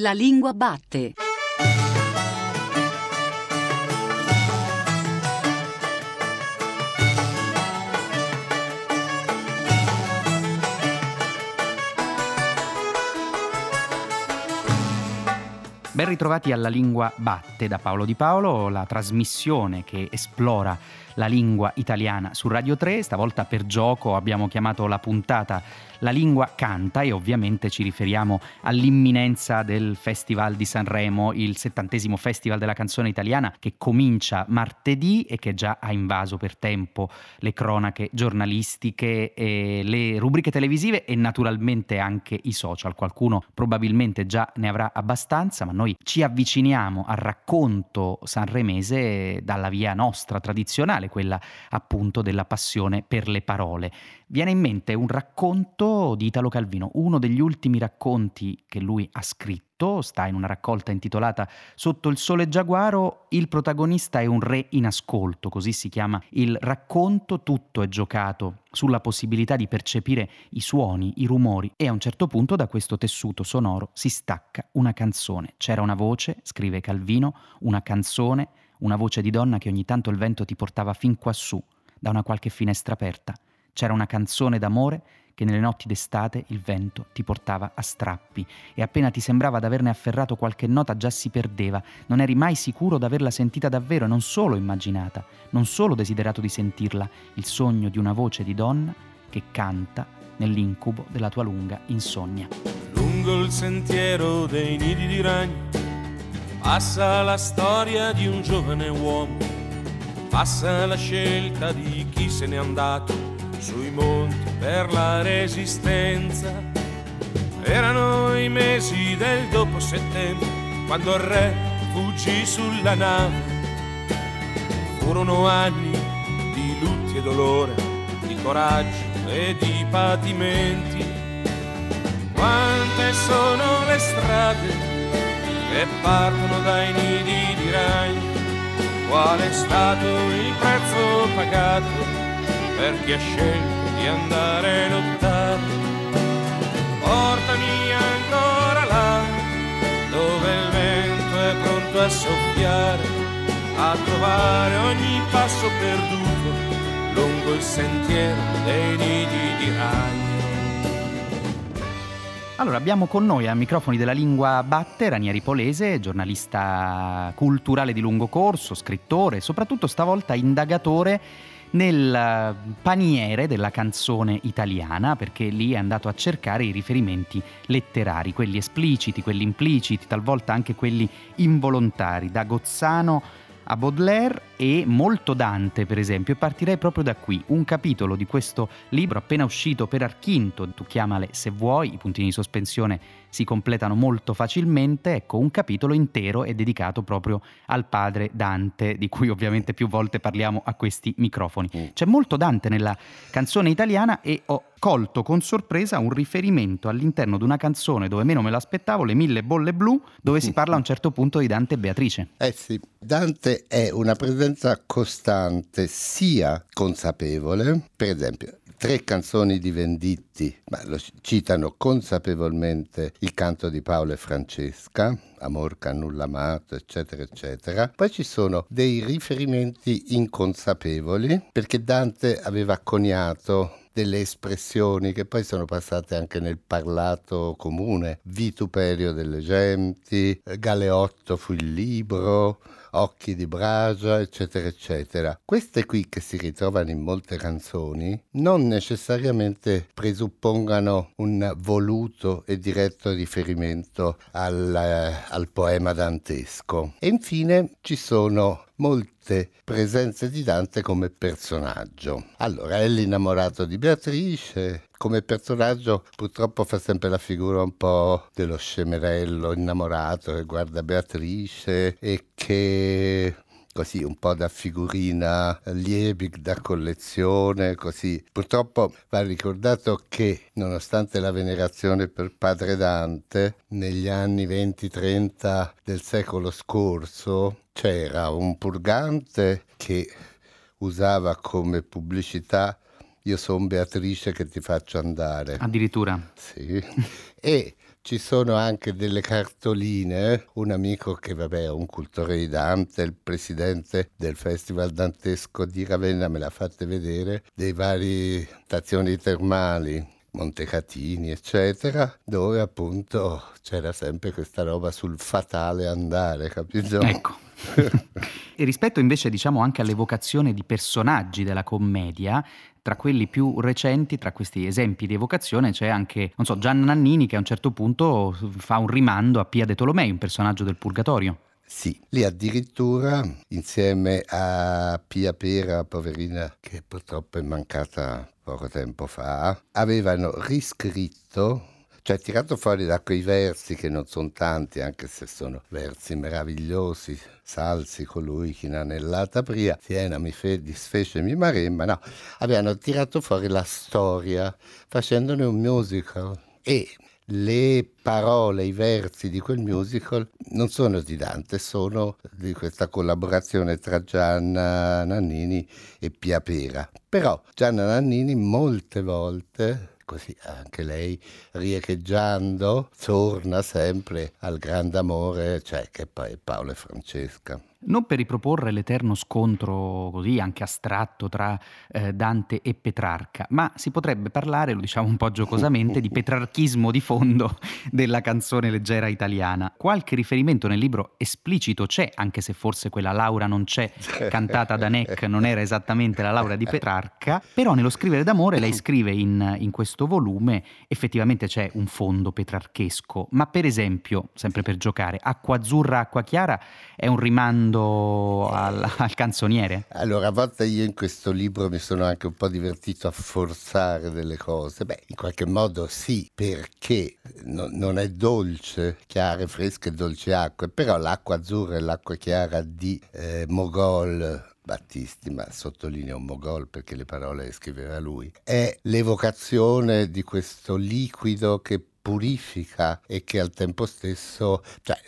La lingua batte. Ben ritrovati alla Lingua Batte da Paolo Di Paolo, la trasmissione che esplora la lingua italiana su Radio 3. Stavolta per gioco abbiamo chiamato la puntata La lingua canta e ovviamente ci riferiamo all'imminenza del Festival di Sanremo, il settantesimo Festival della canzone italiana che comincia martedì e che già ha invaso per tempo le cronache giornalistiche, le rubriche televisive e naturalmente anche i social. Qualcuno probabilmente già ne avrà abbastanza, ma noi ci avviciniamo al racconto sanremese dalla via nostra tradizionale quella appunto della passione per le parole. Viene in mente un racconto di Italo Calvino, uno degli ultimi racconti che lui ha scritto, sta in una raccolta intitolata Sotto il sole giaguaro, il protagonista è un re in ascolto, così si chiama il racconto, tutto è giocato sulla possibilità di percepire i suoni, i rumori e a un certo punto da questo tessuto sonoro si stacca una canzone. C'era una voce, scrive Calvino, una canzone una voce di donna che ogni tanto il vento ti portava fin quassù, da una qualche finestra aperta. C'era una canzone d'amore che nelle notti d'estate il vento ti portava a strappi e appena ti sembrava d'averne afferrato qualche nota già si perdeva, non eri mai sicuro d'averla sentita davvero e non solo immaginata, non solo desiderato di sentirla, il sogno di una voce di donna che canta nell'incubo della tua lunga insonnia. Lungo il sentiero dei nidi di ragno Passa la storia di un giovane uomo, passa la scelta di chi se n'è andato sui monti per la resistenza. Erano i mesi del dopo settembre, quando il re fuggì sulla nave. Furono anni di lutti e dolore, di coraggio e di patimenti. Quante sono le strade che partono dai nidi di ragno. Qual è stato il prezzo pagato per chi ha scelto di andare a lottare? Portami ancora là, dove il vento è pronto a soffiare, a trovare ogni passo perduto lungo il sentiero dei nidi di ragno. Allora, abbiamo con noi ai microfoni della lingua batte Ranieri Polese, giornalista culturale di lungo corso, scrittore, soprattutto stavolta indagatore nel paniere della canzone italiana, perché lì è andato a cercare i riferimenti letterari, quelli espliciti, quelli impliciti, talvolta anche quelli involontari, da Gozzano a Baudelaire e molto Dante, per esempio, e partirei proprio da qui. Un capitolo di questo libro appena uscito per Archinto, tu chiamale se vuoi, i puntini di sospensione si completano molto facilmente. Ecco, un capitolo intero è dedicato proprio al padre Dante, di cui ovviamente più volte parliamo a questi microfoni. Mm. C'è molto Dante nella canzone italiana e ho colto con sorpresa un riferimento all'interno di una canzone dove meno me l'aspettavo, Le mille bolle blu, dove si parla a un certo punto di Dante e Beatrice. Eh sì, Dante è una presenza costante, sia consapevole, per esempio, tre canzoni di Venditti, ma lo citano consapevolmente il canto di Paolo e Francesca, Amor che nulla amato, eccetera, eccetera. Poi ci sono dei riferimenti inconsapevoli, perché Dante aveva coniato delle espressioni che poi sono passate anche nel parlato comune. Vituperio delle genti, Galeotto fu il libro, Occhi di Bragia, eccetera, eccetera. Queste qui che si ritrovano in molte canzoni non necessariamente presuppongano un voluto e diretto riferimento al, eh, al poema dantesco. E infine ci sono molte presenze di Dante come personaggio. Allora, è l'innamorato di Beatrice, come personaggio purtroppo fa sempre la figura un po' dello scemerello innamorato che guarda Beatrice e che così un po' da figurina liebig da collezione, così. Purtroppo va ricordato che nonostante la venerazione per padre Dante, negli anni 20-30 del secolo scorso c'era un purgante che usava come pubblicità io sono Beatrice che ti faccio andare. Addirittura. Sì. e ci sono anche delle cartoline, un amico che vabbè è un cultore di Dante, il presidente del Festival Dantesco di Ravenna me l'ha fatte vedere, dei vari stazioni termali Montecatini, eccetera, dove appunto c'era sempre questa roba sul fatale andare, capito? Ecco. e rispetto invece diciamo anche all'evocazione di personaggi della commedia, tra quelli più recenti, tra questi esempi di evocazione, c'è anche, non so, Gian Nannini che a un certo punto fa un rimando a Pia de Tolomei, un personaggio del Purgatorio. Sì, lì addirittura insieme a Pia Pera, poverina che purtroppo è mancata poco tempo fa, avevano riscritto cioè tirato fuori da quei versi che non sono tanti, anche se sono versi meravigliosi, salsi colui che inanellata pria, Siena mi fe, disfece mi maremma, no, avevano tirato fuori la storia facendone un musical e le parole, i versi di quel musical non sono di Dante, sono di questa collaborazione tra Gianna Nannini e Pia Pera. Però Gianna Nannini molte volte così anche lei riecheggiando torna sempre al grande amore, cioè che poi è Paolo e Francesca non per riproporre l'eterno scontro così anche astratto tra eh, Dante e Petrarca, ma si potrebbe parlare, lo diciamo un po' giocosamente, di petrarchismo di fondo della canzone leggera italiana. Qualche riferimento nel libro esplicito c'è, anche se forse quella Laura non c'è, cantata da Neck, non era esattamente la Laura di Petrarca, però nello scrivere d'amore lei scrive in, in questo volume, effettivamente c'è un fondo petrarchesco, ma per esempio, sempre per giocare, Acqua azzurra, acqua chiara è un rimando rimando al, al, canzoniere? Allora, a volte io in questo libro mi sono anche un po' divertito a forzare delle cose. Beh, in qualche modo sì, perché no, non è dolce, chiare, fresche, dolci acque, però l'acqua azzurra e l'acqua chiara di eh, Mogol Battisti, ma sottolineo Mogol perché le parole le scriveva lui, è l'evocazione di questo liquido che purifica e che al tempo stesso, cioè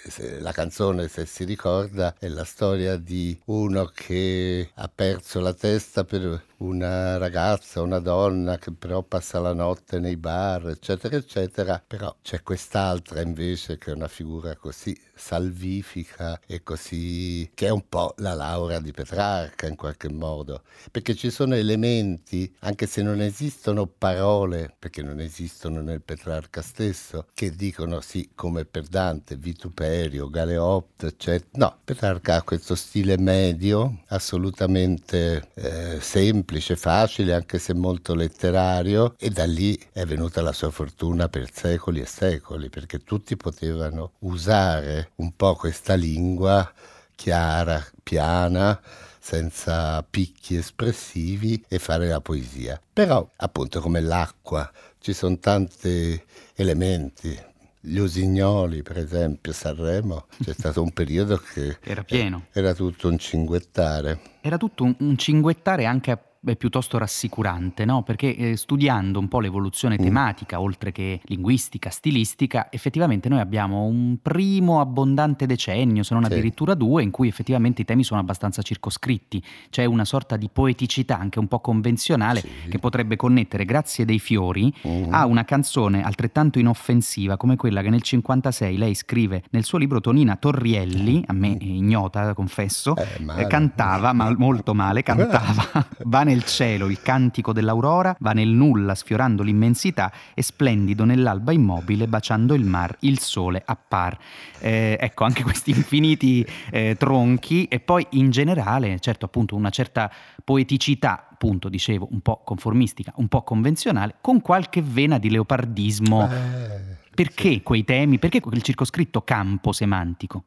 la canzone se si ricorda è la storia di uno che ha perso la testa per una ragazza, una donna che però passa la notte nei bar, eccetera, eccetera, però c'è quest'altra invece che è una figura così salvifica e così che è un po' la Laura di Petrarca in qualche modo, perché ci sono elementi, anche se non esistono parole, perché non esistono nel Petrarca stesso, che dicono sì, come per Dante, vituperio, galeotto, eccetera. No, Petrarca ha questo stile medio, assolutamente eh, semplice, semplice, facile, anche se molto letterario, e da lì è venuta la sua fortuna per secoli e secoli, perché tutti potevano usare un po' questa lingua chiara, piana, senza picchi espressivi e fare la poesia. Però, appunto, come l'acqua, ci sono tanti elementi, gli usignoli, per esempio, Sanremo, c'è stato un periodo che era pieno. Era tutto un cinguettare. Era tutto un, un cinguettare anche è piuttosto rassicurante, no? perché eh, studiando un po' l'evoluzione mm. tematica, mm. oltre che linguistica, stilistica, effettivamente noi abbiamo un primo abbondante decennio, se non sì. addirittura due, in cui effettivamente i temi sono abbastanza circoscritti. C'è una sorta di poeticità anche un po' convenzionale sì. che potrebbe connettere Grazie dei fiori mm. a una canzone altrettanto inoffensiva come quella che nel 56 lei scrive nel suo libro Tonina Torrielli, a me mm. ignota, confesso, eh, cantava, ma molto male, cantava Va nel cielo il cantico dell'aurora, va nel nulla sfiorando l'immensità e splendido nell'alba immobile baciando il mar, il sole appar. Eh, ecco, anche questi infiniti eh, tronchi e poi in generale, certo appunto una certa poeticità, appunto dicevo, un po' conformistica, un po' convenzionale, con qualche vena di leopardismo. Eh, perché sì. quei temi? Perché quel circoscritto campo semantico?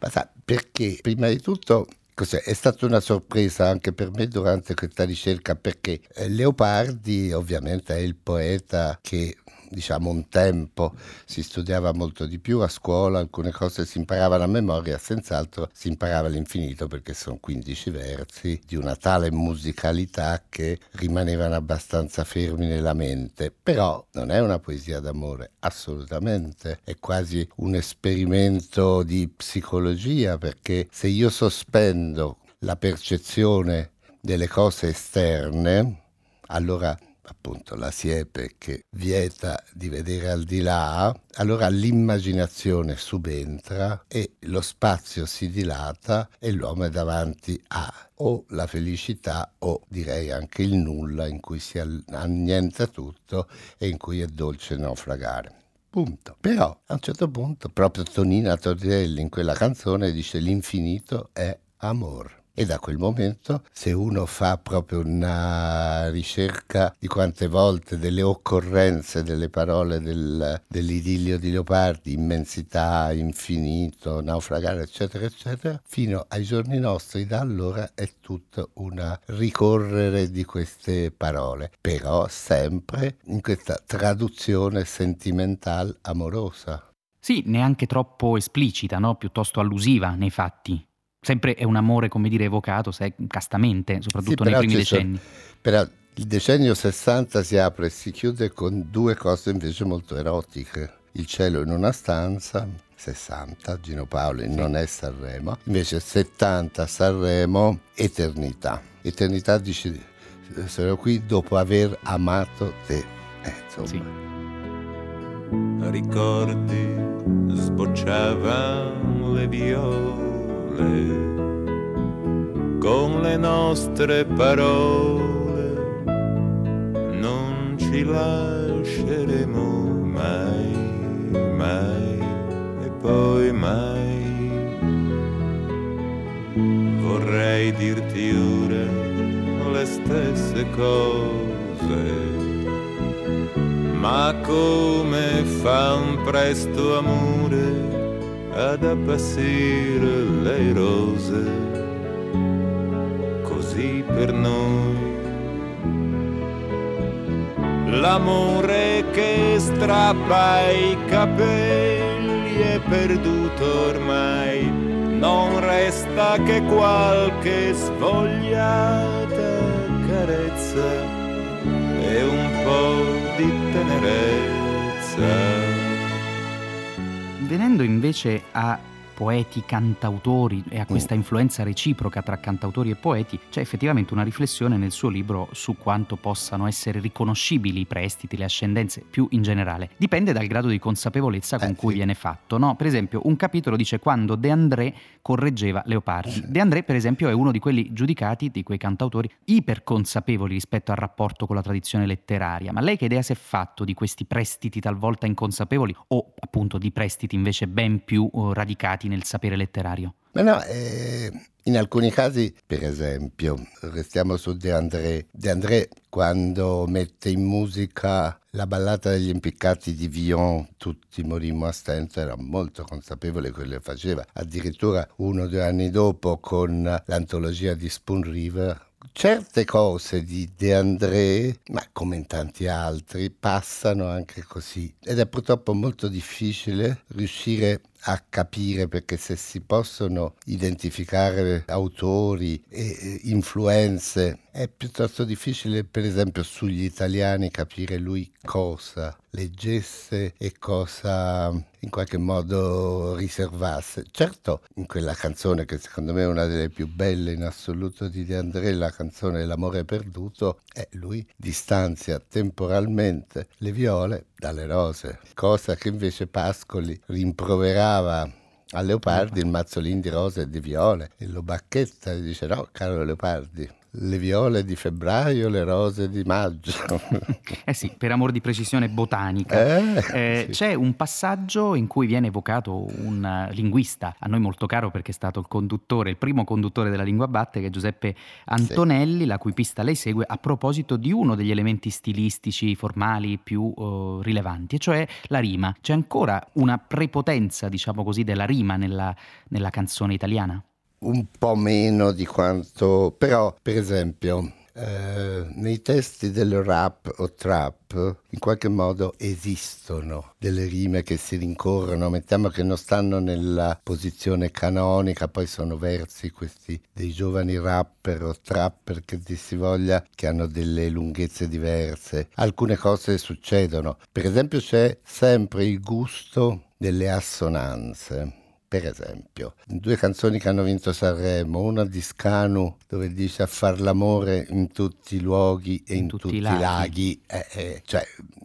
Ma sa, perché prima di tutto Cos'è? È stata una sorpresa anche per me durante questa ricerca perché eh, Leopardi ovviamente è il poeta che diciamo un tempo si studiava molto di più a scuola, alcune cose si imparavano a memoria, senz'altro si imparava all'infinito perché sono 15 versi di una tale musicalità che rimanevano abbastanza fermi nella mente. Però non è una poesia d'amore, assolutamente, è quasi un esperimento di psicologia perché se io sospendo la percezione delle cose esterne, allora appunto la siepe che vieta di vedere al di là, allora l'immaginazione subentra e lo spazio si dilata e l'uomo è davanti a o la felicità o direi anche il nulla in cui si annienta tutto e in cui è dolce naufragare. Punto. Però a un certo punto proprio Tonina Torrielli in quella canzone dice l'infinito è amor. E da quel momento, se uno fa proprio una ricerca di quante volte delle occorrenze delle parole del, dell'idillio di Leopardi, immensità, infinito, naufragare, eccetera, eccetera, fino ai giorni nostri, da allora è tutto un ricorrere di queste parole, però sempre in questa traduzione sentimentale amorosa. Sì, neanche troppo esplicita, no? piuttosto allusiva nei fatti sempre è un amore, come dire, evocato se, castamente, soprattutto sì, nei primi decenni. Però il decennio 60 si apre e si chiude con due cose invece molto erotiche. Il cielo in una stanza, 60, Gino Paoli sì. non è Sanremo, invece 70 Sanremo, Eternità. Eternità dice, sono qui dopo aver amato te. Eh, insomma. Sì. Ricordi sbocciavano le viole parole, con le nostre parole non ci lasceremo mai, mai e poi mai. Vorrei dirti ora le stesse cose ma come fa un presto amore ad appassire le rose, così per noi. L'amore che strappa i capelli è perduto ormai, non resta che qualche svogliata carezza e un po' di tenerezza. Venendo invece a poeti, cantautori e a mm. questa influenza reciproca tra cantautori e poeti, c'è effettivamente una riflessione nel suo libro su quanto possano essere riconoscibili i prestiti, le ascendenze, più in generale. Dipende dal grado di consapevolezza con eh, cui sì. viene fatto. No? Per esempio, un capitolo dice quando De André correggeva Leopardi. De André, per esempio, è uno di quelli giudicati, di quei cantautori, iperconsapevoli rispetto al rapporto con la tradizione letteraria. Ma lei che idea si è fatto di questi prestiti talvolta inconsapevoli o appunto di prestiti invece ben più uh, radicati avanti nel sapere letterario? Ma no, eh, in alcuni casi, per esempio, restiamo su De André. De André, quando mette in musica la ballata degli impiccati di Villon, tutti morimmo a stento, era molto consapevole che lo faceva. Addirittura uno o due anni dopo, con l'antologia di Spoon River, certe cose di De André, ma come in tanti altri, passano anche così. Ed è purtroppo molto difficile riuscire a capire perché se si possono identificare autori e influenze è piuttosto difficile per esempio sugli italiani capire lui cosa leggesse e cosa in qualche modo riservasse. Certo, in quella canzone che secondo me è una delle più belle in assoluto di De André, la canzone L'amore perduto, è lui distanzia temporalmente le viole dalle rose, cosa che invece Pascoli rimproverava a Leopardi il mazzolino di rose e di viole. E lo bacchetta e dice no caro Leopardi le viole di febbraio, le rose di maggio. eh sì, per amor di precisione botanica. Eh, eh, sì. C'è un passaggio in cui viene evocato un linguista, a noi molto caro perché è stato il conduttore, il primo conduttore della lingua batte, che è Giuseppe Antonelli, sì. la cui pista lei segue a proposito di uno degli elementi stilistici formali più uh, rilevanti, e cioè la rima. C'è ancora una prepotenza, diciamo così, della rima nella, nella canzone italiana? Un po' meno di quanto, però per esempio eh, nei testi del rap o trap in qualche modo esistono delle rime che si rincorrono, mettiamo che non stanno nella posizione canonica, poi sono versi questi dei giovani rapper o trapper che si voglia che hanno delle lunghezze diverse. Alcune cose succedono, per esempio c'è sempre il gusto delle assonanze Per esempio, due canzoni che hanno vinto Sanremo, una di Scanu dove dice a far l'amore in tutti i luoghi e in, in tutti, tutti, i laghi, laghi. Eh, eh, cioè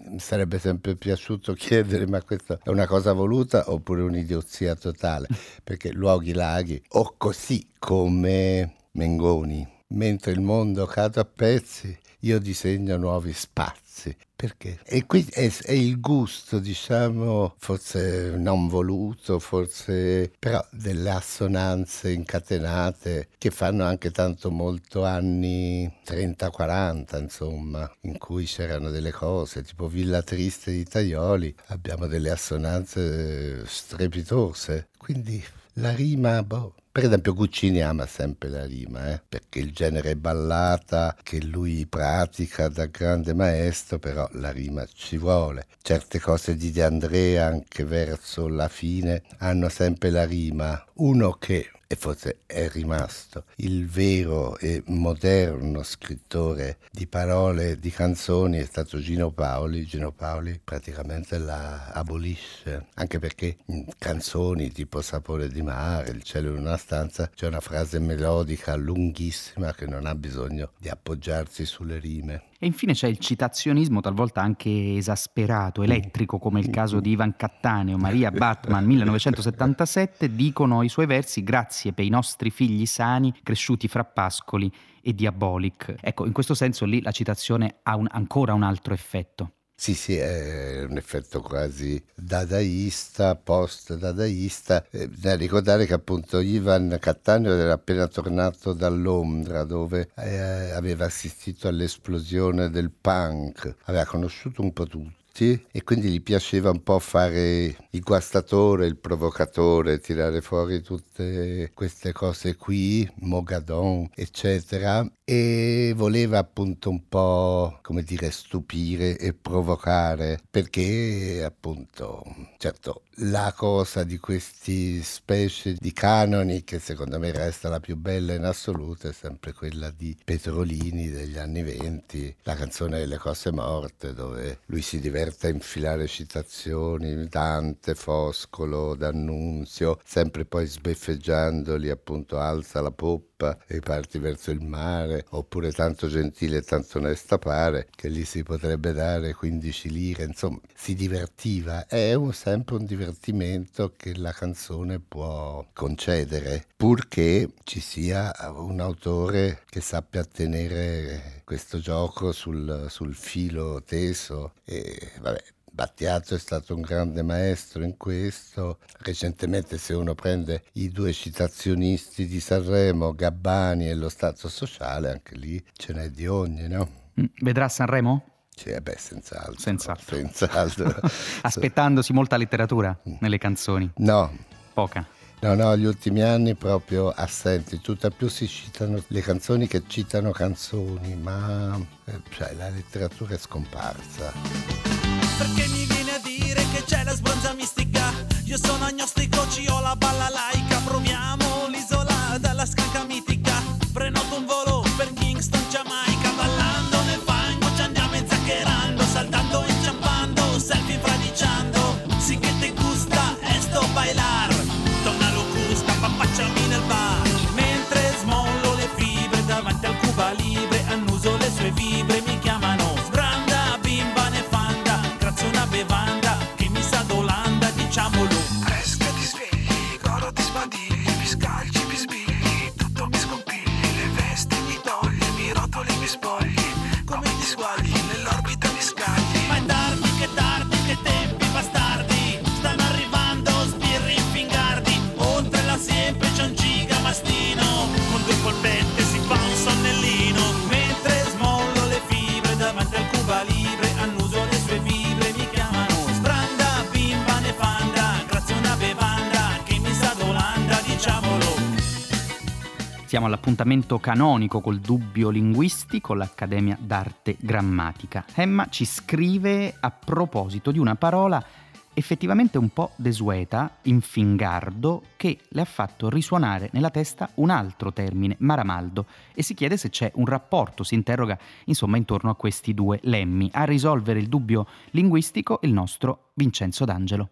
mi sarebbe sempre piaciuto chiedere ma questa è una cosa voluta oppure un'idiozia totale, perché luoghi, laghi o così come Mengoni, mentre il mondo cade a pezzi io disegno nuovi spazi. Perché? E qui è, è, il gusto, diciamo, forse non voluto, forse però delle assonanze incatenate che fanno anche tanto molto anni 30-40, insomma, in cui c'erano delle cose, tipo Villa Triste di Taioli, abbiamo delle assonanze strepitose. Quindi la rima, boh, per esempio Guccini ama sempre la rima, eh? perché il genere ballata che lui pratica da grande maestro, però la rima ci vuole. Certe cose di De Andrea anche verso la fine hanno sempre la rima. Uno che e forse è rimasto il vero e moderno scrittore di parole, di canzoni, è stato Gino Paoli. Gino Paoli praticamente la abolisce, anche perché in canzoni tipo Sapore di mare, Il cielo in una stanza, c'è una frase melodica lunghissima che non ha bisogno di appoggiarsi sulle rime. E infine c'è il citazionismo talvolta anche esasperato, elettrico, come il caso di Ivan Cattaneo, Maria Batman 1977, dicono i suoi versi grazie per i nostri figli sani cresciuti fra pascoli e diabolic. Ecco, in questo senso lì la citazione ha un, ancora un altro effetto. Sì, sì, è un effetto quasi dadaista, post-dadaista. Eh, da ricordare che appunto Ivan Cattaneo era appena tornato da Londra dove eh, aveva assistito all'esplosione del punk, aveva conosciuto un po' tutti e quindi gli piaceva un po' fare il guastatore, il provocatore, tirare fuori tutte queste cose qui, Mogadon, eccetera, e voleva appunto un po', come dire, stupire e provocare, perché appunto, certo, la cosa di questi specie di canoni, che secondo me resta la più bella in assoluto, è sempre quella di Petrolini degli anni venti, la canzone delle cose morte, dove lui si diverte a infilare citazioni, Dante, Foscolo, D'Annunzio, sempre poi sbeffeggiandoli appunto alza la poppa poppa e parti verso il mare, oppure tanto gentile e tanto onesta pare, che lì si potrebbe dare 15 lire, insomma, si divertiva. È un, sempre un divertimento che la canzone può concedere, purché ci sia un autore che sappia tenere questo gioco sul, sul filo teso e vabbè Battiato è stato un grande maestro in questo. Recentemente, se uno prende i due citazionisti di Sanremo, Gabbani e lo Stato Sociale, anche lì ce n'è di ogni, no? Mm, vedrà Sanremo? Sì, eh beh, senz'altro. Senz'altro. senz'altro. Aspettandosi molta letteratura nelle canzoni? No. Poca. No, no, gli ultimi anni proprio assenti, tutt'al più si citano le canzoni che citano canzoni, ma eh, cioè, la letteratura è scomparsa perché mi viene a dire che c'è la sbronza mistica? Io sono agnostico, ci ho la balla laica Proviamo Siamo all'appuntamento canonico col dubbio linguistico, l'Accademia d'Arte Grammatica. Emma ci scrive a proposito di una parola effettivamente un po' desueta, in fingardo, che le ha fatto risuonare nella testa un altro termine, maramaldo, e si chiede se c'è un rapporto, si interroga insomma intorno a questi due lemmi. A risolvere il dubbio linguistico il nostro Vincenzo D'Angelo.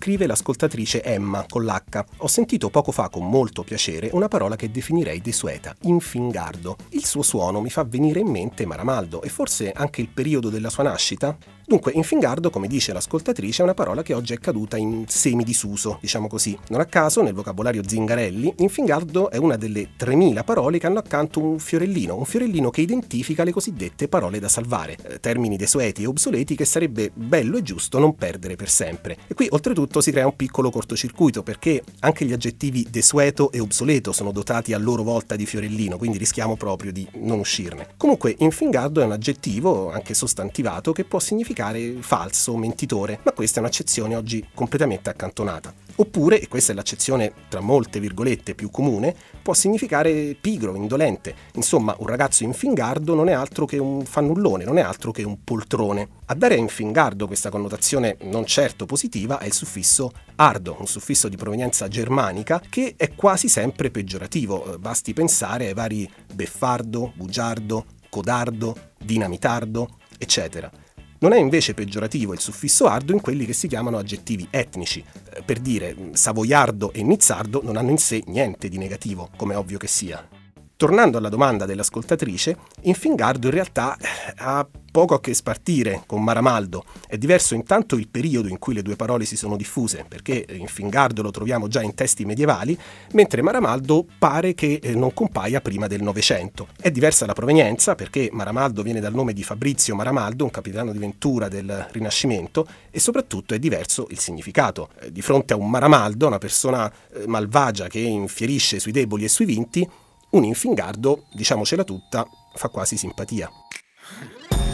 Scrive l'ascoltatrice Emma con l'H. Ho sentito poco fa con molto piacere una parola che definirei desueta, infingardo. Il suo suono mi fa venire in mente Maramaldo e forse anche il periodo della sua nascita? Dunque, infingardo, come dice l'ascoltatrice, è una parola che oggi è caduta in semi-disuso, diciamo così. Non a caso, nel vocabolario Zingarelli, infingardo è una delle 3000 parole che hanno accanto un fiorellino, un fiorellino che identifica le cosiddette parole da salvare, eh, termini desueti e obsoleti che sarebbe bello e giusto non perdere per sempre. E qui, oltretutto, si crea un piccolo cortocircuito, perché anche gli aggettivi desueto e obsoleto sono dotati a loro volta di fiorellino, quindi rischiamo proprio di non uscirne. Comunque, infingardo è un aggettivo, anche sostantivato, che può significare falso, mentitore, ma questa è un'accezione oggi completamente accantonata. Oppure, e questa è l'accezione tra molte virgolette più comune, può significare pigro, indolente. Insomma, un ragazzo infingardo non è altro che un fannullone, non è altro che un poltrone. A dare a infingardo questa connotazione non certo positiva è il suffisso ardo, un suffisso di provenienza germanica che è quasi sempre peggiorativo. Basti pensare ai vari beffardo, bugiardo, codardo, dinamitardo, eccetera. Non è invece peggiorativo il suffisso ardo in quelli che si chiamano aggettivi etnici. Eh, per dire, savoiardo e nizzardo non hanno in sé niente di negativo, come ovvio che sia. Tornando alla domanda dell'ascoltatrice, Infingardo in realtà eh, ha poco a che spartire con Maramaldo. È diverso intanto il periodo in cui le due parole si sono diffuse, perché Infingardo lo troviamo già in testi medievali, mentre Maramaldo pare che eh, non compaia prima del Novecento. È diversa la provenienza, perché Maramaldo viene dal nome di Fabrizio Maramaldo, un capitano di ventura del Rinascimento, e soprattutto è diverso il significato. Eh, di fronte a un Maramaldo, una persona malvagia che infierisce sui deboli e sui vinti, un infingardo, diciamocela tutta, fa quasi simpatia.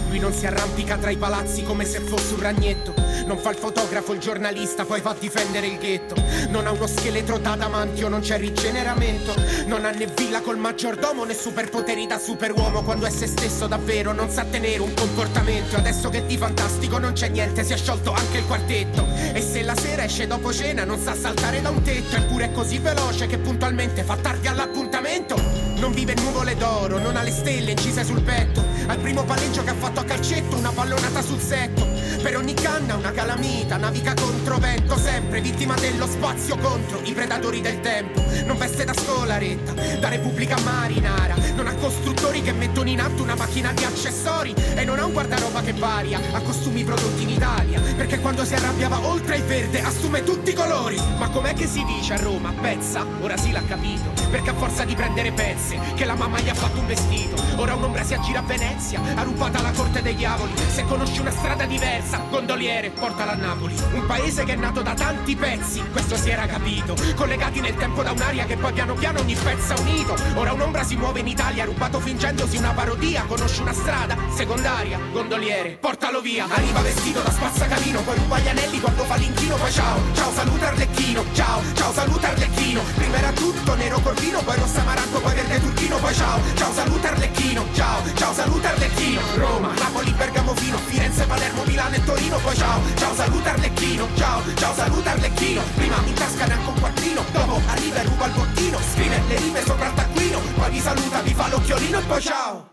Lui non si arrampica tra i palazzi come se fosse un ragnetto. Non fa il fotografo, il giornalista, poi va a difendere il ghetto. Non ha uno scheletro da adamantio, non c'è rigeneramento. Non ha né villa col maggiordomo né superpoteri da superuomo. Quando è se stesso davvero non sa tenere un comportamento. Adesso che di fantastico non c'è niente, si è sciolto anche il quartetto. E se la sera esce dopo cena non sa saltare da un tetto. Eppure è così veloce che puntualmente fa tardi all'appuntamento. Non vive nuvole d'oro, non ha le stelle incise sul petto. Al primo palleggio che ha fatto a calcetto, una pallonata sul setto. Per ogni canna una calamita, naviga contro vento, sempre vittima dello spazio contro i predatori del tempo. Non veste da scolaretta, da Repubblica Marinara. Non ha costruttori che mettono in atto una macchina di accessori. E non ha un guardaroba che varia, ha costumi prodotti in Italia. Perché quando si arrabbiava oltre il verde assume tutti i colori. Ma com'è che si dice a Roma? Pezza? Ora sì l'ha capito. Perché a forza di prendere pezze, che la mamma gli ha fatto un vestito. Ora un'ombra si aggira a Venezia, ha rubata la corte dei diavoli. Se conosci una strada diversa, gondoliere, portala a Napoli. Un paese che è nato da tanti pezzi, questo si era capito. Collegati nel tempo da un'aria che poi piano piano ogni pezzo ha unito. Ora un'ombra si muove in Italia, rubato fingendosi una parodia. Conosci una strada, secondaria, gondoliere, portalo via. Arriva vestito da spazzacamino, poi ruba gli anelli quando fa l'inchino. Poi ciao, ciao, saluta Arlecchino. Ciao, ciao, saluta Arlecchino. Prima era tutto nero corvino, poi rossa amaranto, poi verde turchino. Poi ciao, ciao, saluta Arlecchino. Ciao, ciao, saluta Arlecchino. Roma, Napoli, Bergamo, Fino, Firenze, Palermo, Milano e Torino. Poi ciao, ciao, saluta Arlecchino. Ciao, ciao, saluta Arlecchino. Prima in tasca neanche un quattrino, dopo arriva e ruba il bottino. Scrive le rime sopra il taccuino, poi vi saluta, vi fa l'occhiolino e poi ciao.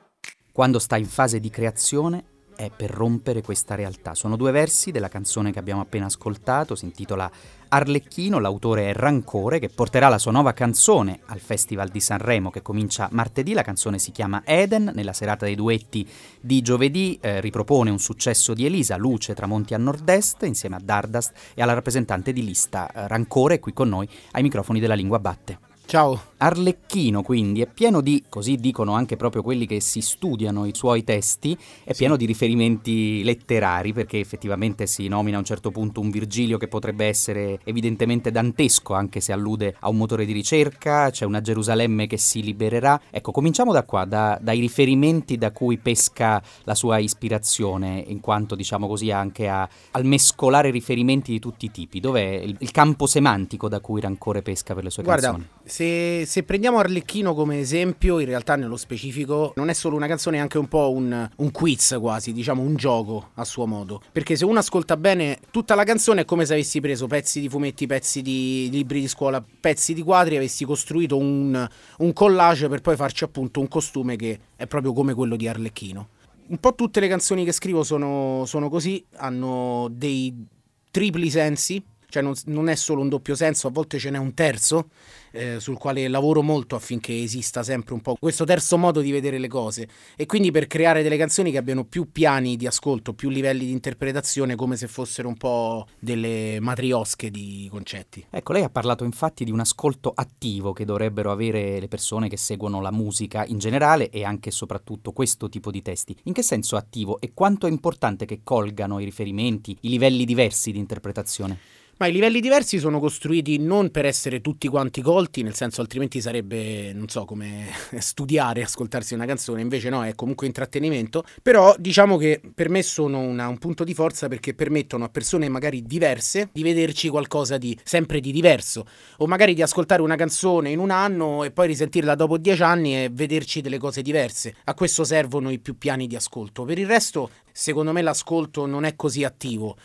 Quando sta in fase di creazione è per rompere questa realtà. Sono due versi della canzone che abbiamo appena ascoltato, si intitola Arlecchino, l'autore è Rancore, che porterà la sua nuova canzone al Festival di Sanremo che comincia martedì. La canzone si chiama Eden, nella serata dei duetti di giovedì eh, ripropone un successo di Elisa, Luce tramonti a nord-est, insieme a Dardast e alla rappresentante di lista eh, Rancore, qui con noi ai microfoni della lingua batte. Ciao. Arlecchino quindi è pieno di, così dicono anche proprio quelli che si studiano i suoi testi, è pieno di riferimenti letterari perché effettivamente si nomina a un certo punto un Virgilio che potrebbe essere evidentemente dantesco anche se allude a un motore di ricerca, c'è una Gerusalemme che si libererà. Ecco, cominciamo da qua, da, dai riferimenti da cui pesca la sua ispirazione, in quanto diciamo così anche a, al mescolare riferimenti di tutti i tipi. Dov'è il, il campo semantico da cui Rancore pesca per le sue Guarda, canzoni? Se, se prendiamo Arlecchino come esempio, in realtà nello specifico non è solo una canzone, è anche un po' un, un quiz quasi, diciamo un gioco a suo modo. Perché se uno ascolta bene tutta la canzone è come se avessi preso pezzi di fumetti, pezzi di libri di scuola, pezzi di quadri e avessi costruito un, un collage per poi farci appunto un costume che è proprio come quello di Arlecchino. Un po' tutte le canzoni che scrivo sono, sono così, hanno dei tripli sensi, cioè non, non è solo un doppio senso, a volte ce n'è un terzo eh, sul quale lavoro molto affinché esista sempre un po' questo terzo modo di vedere le cose e quindi per creare delle canzoni che abbiano più piani di ascolto, più livelli di interpretazione come se fossero un po' delle matriosche di concetti. Ecco, lei ha parlato infatti di un ascolto attivo che dovrebbero avere le persone che seguono la musica in generale e anche e soprattutto questo tipo di testi. In che senso attivo e quanto è importante che colgano i riferimenti, i livelli diversi di interpretazione? Ma i livelli diversi sono costruiti non per essere tutti quanti colti, nel senso altrimenti sarebbe, non so, come studiare, ascoltarsi una canzone, invece no, è comunque intrattenimento, però diciamo che per me sono una, un punto di forza perché permettono a persone magari diverse di vederci qualcosa di sempre di diverso, o magari di ascoltare una canzone in un anno e poi risentirla dopo dieci anni e vederci delle cose diverse. A questo servono i più piani di ascolto. Per il resto, secondo me l'ascolto non è così attivo.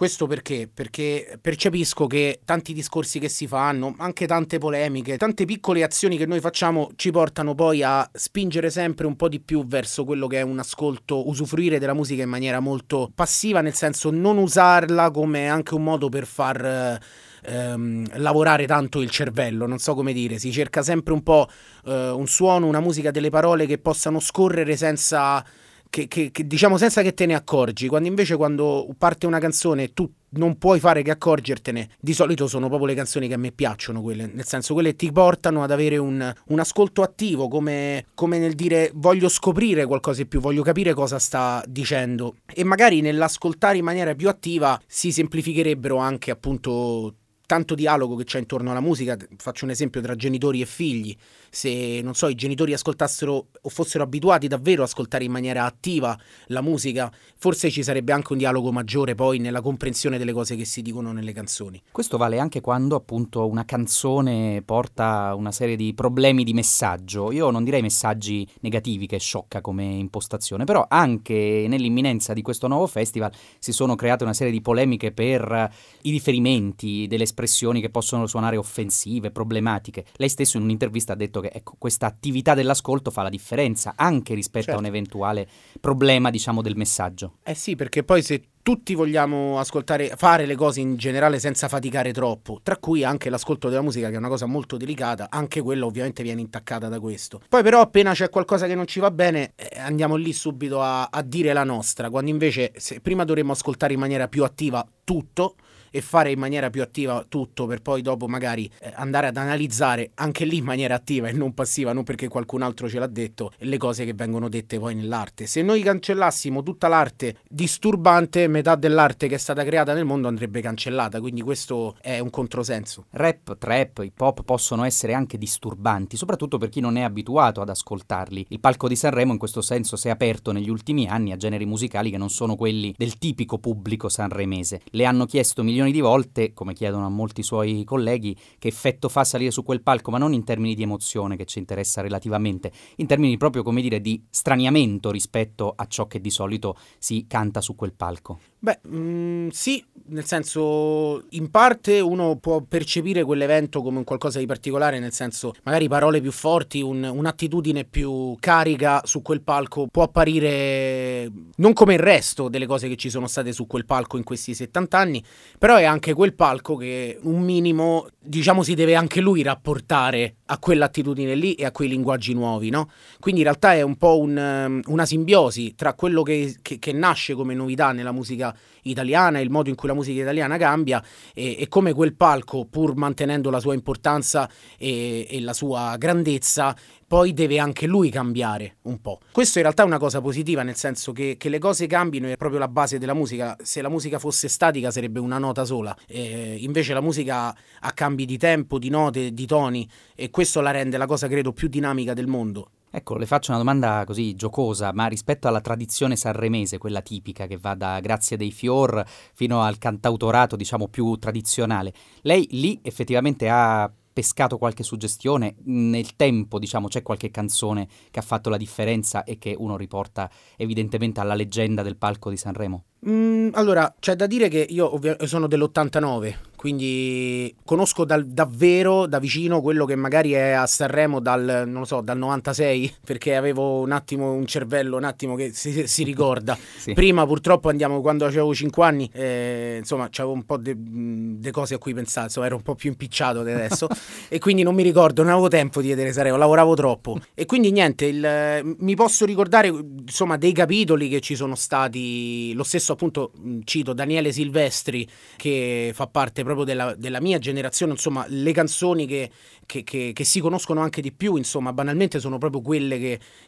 Questo perché? Perché percepisco che tanti discorsi che si fanno, anche tante polemiche, tante piccole azioni che noi facciamo ci portano poi a spingere sempre un po' di più verso quello che è un ascolto, usufruire della musica in maniera molto passiva, nel senso non usarla come anche un modo per far... Ehm, lavorare tanto il cervello, non so come dire, si cerca sempre un po' eh, un suono, una musica, delle parole che possano scorrere senza che, che, che, diciamo senza che te ne accorgi, quando invece quando parte una canzone tu non puoi fare che accorgertene, di solito sono proprio le canzoni che a me piacciono, quelle, nel senso quelle ti portano ad avere un, un ascolto attivo, come, come, nel dire voglio scoprire qualcosa di più, voglio capire cosa sta dicendo. E magari nell'ascoltare in maniera più attiva si semplificherebbero anche appunto tanto dialogo che c'è intorno alla musica, faccio un esempio tra genitori e figli, se non so, i genitori ascoltassero o fossero abituati davvero ad ascoltare in maniera attiva la musica, forse ci sarebbe anche un dialogo maggiore poi nella comprensione delle cose che si dicono nelle canzoni. Questo vale anche quando appunto una canzone porta una serie di problemi di messaggio. Io non direi messaggi negativi che sciocca come impostazione, però anche nell'imminenza di questo nuovo festival si sono create una serie di polemiche per i riferimenti delle espressioni che possono suonare offensive, problematiche. Lei stesso in un'intervista ha detto che ecco, questa attività dell'ascolto fa la differenza anche rispetto certo. a un certo. eventuale problema, diciamo, del messaggio. Eh sì, perché poi se tutti vogliamo ascoltare, fare le cose in generale senza faticare troppo, tra cui anche l'ascolto della musica che è una cosa molto delicata, anche quella ovviamente viene intaccata da questo. Poi però appena c'è qualcosa che non ci va bene eh, andiamo lì subito a, a dire la nostra, quando invece prima dovremmo ascoltare in maniera più attiva tutto e fare in maniera più attiva tutto per poi dopo magari eh, andare ad analizzare anche lì in maniera attiva e non passiva, non perché qualcun altro ce l'ha detto, le cose che vengono dette poi nell'arte. Se noi cancellassimo tutta l'arte disturbante, metà dell'arte che è stata creata nel mondo andrebbe cancellata, quindi questo è un controsenso. Rap, trap, hip hop possono essere anche disturbanti, soprattutto per chi non è abituato ad ascoltarli. Il palco di Sanremo in questo senso si è aperto negli ultimi anni a generi musicali che non sono quelli del tipico pubblico sanremese. Le hanno chiesto milioni milioni di volte, come chiedono a molti suoi colleghi, che effetto fa salire su quel palco, ma non in termini di emozione che ci interessa relativamente, in termini proprio, come dire, di straniamento rispetto a ciò che di solito si canta su quel palco. Beh, mh, mm, sì, nel senso, in parte uno può percepire quell'evento come un qualcosa di particolare, nel senso, magari parole più forti, un, un'attitudine più carica su quel palco può apparire non come il resto delle cose che ci sono state su quel palco in questi 70 anni, però è anche quel palco che un minimo, diciamo, si deve anche lui rapportare a quell'attitudine lì e a quei linguaggi nuovi, no? Quindi in realtà è un po' un, una simbiosi tra quello che, che, che nasce come novità nella musica italiana il modo in cui la musica italiana cambia e, e come quel palco, pur mantenendo la sua importanza e, e la sua grandezza, poi deve anche lui cambiare un po'. Questo in realtà è una cosa positiva, nel senso che, che, le cose cambino è proprio la base della musica. Se la musica fosse statica sarebbe una nota sola, eh, invece la musica ha cambi di tempo, di note, di toni e questo la rende la cosa credo più dinamica del mondo. Ecco, le faccio una domanda così giocosa, ma rispetto alla tradizione sanremese, quella tipica che va da Grazia dei Fior fino al cantautorato, diciamo più tradizionale, lei lì effettivamente ha pescato qualche suggestione nel tempo, diciamo, c'è qualche canzone che ha fatto la differenza e che uno riporta evidentemente alla leggenda del palco di Sanremo? Mm, allora, c'è da dire che io ovvia- sono dell'89, quindi conosco dal- davvero da vicino quello che magari è a Sanremo dal, non lo so, dal 96, perché avevo un attimo un cervello, un attimo che si, si ricorda. Sì. Prima purtroppo andiamo, quando avevo 5 anni, eh, insomma, c'avevo un po' di cose a cui pensare, insomma, ero un po' più impicciato di adesso e quindi non mi ricordo, non avevo tempo di vedere Sanremo, lavoravo troppo. E quindi niente, il- mi posso ricordare insomma dei capitoli che ci sono stati, lo stesso appunto mh, cito Daniele Silvestri che fa parte proprio della, della mia generazione, insomma le canzoni che, che- che- che si conoscono anche di più, insomma banalmente sono proprio quelle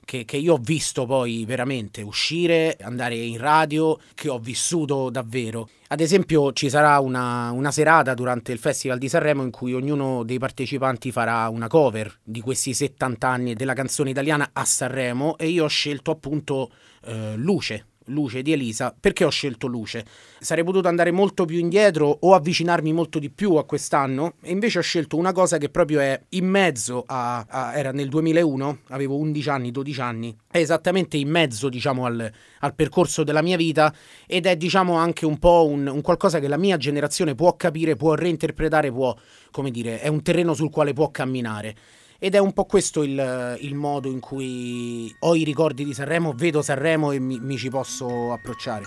che io ho visto poi veramente uscire, andare in radio, che ho vissuto davvero. Ad esempio ci sarà una, una serata durante il Festival di Sanremo in cui ognuno dei partecipanti farà una cover di questi 70 anni della canzone italiana a Sanremo e io ho scelto appunto eh, Luce. Luce di Elisa, perché ho scelto Luce? Sarei potuto andare molto più indietro o avvicinarmi molto di più a quest'anno e invece ho scelto una cosa che proprio è in mezzo a, a- era nel 2001, avevo 11 anni, 12 anni, è esattamente in mezzo diciamo al, al percorso della mia vita ed è diciamo anche un po' un, un qualcosa che la mia generazione può capire, può reinterpretare, può, come dire, è un terreno sul quale può camminare. Ed è un po' questo il, il modo in cui ho i ricordi di Sanremo, vedo Sanremo e mi, mi ci posso approcciare.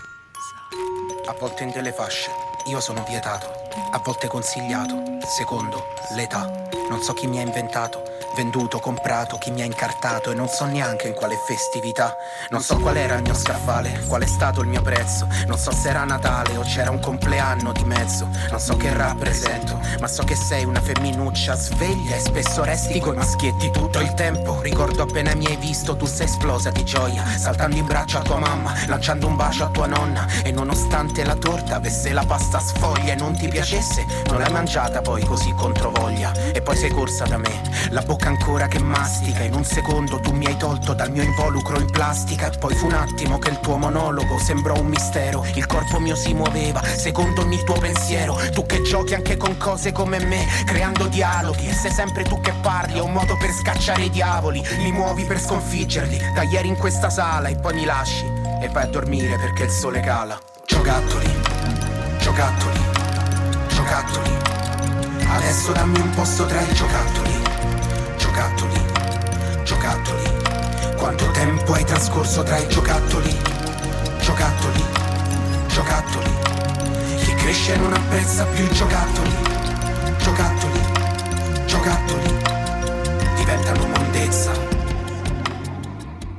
A volte in delle fasce io sono vietato, a volte consigliato, secondo l'età. Non so chi mi ha inventato, venduto, comprato, chi mi ha incartato e non so neanche in quale festività. Non so qual era il mio scaffale, qual è stato il mio prezzo. Non so se era Natale o c'era un compleanno di mezzo. Non so che rappresento, ma so che sei una femminuccia sveglia e spesso resti coi maschietti tutto il tempo. Ricordo appena mi hai visto, tu sei esplosa di gioia, saltando in braccio a tua mamma, lanciando un bacio a tua nonna. E nonostante la torta avesse la pasta sfoglia e non ti piacesse, non l'hai mangiata poi così controvoglia. E poi sei corsa da me, la bocca ancora che mastica. In un secondo tu mi hai tolto dal mio involucro in plastica. E poi fu un attimo che il tuo monologo sembrò un mistero. Il corpo mio si muoveva secondo ogni tuo pensiero. Tu che giochi anche con cose come me, creando dialoghi. E sei sempre tu che parli, è un modo per scacciare i diavoli. Li muovi per sconfiggerli. Da ieri in questa sala e poi mi lasci. E vai a dormire perché il sole cala. Giocattoli, giocattoli, giocattoli. Adesso dammi un posto tra i giocattoli, giocattoli, giocattoli. Quanto tempo hai trascorso tra i giocattoli, giocattoli, giocattoli. Chi cresce non apprezza più i giocattoli, giocattoli, giocattoli. Diventano mondezza.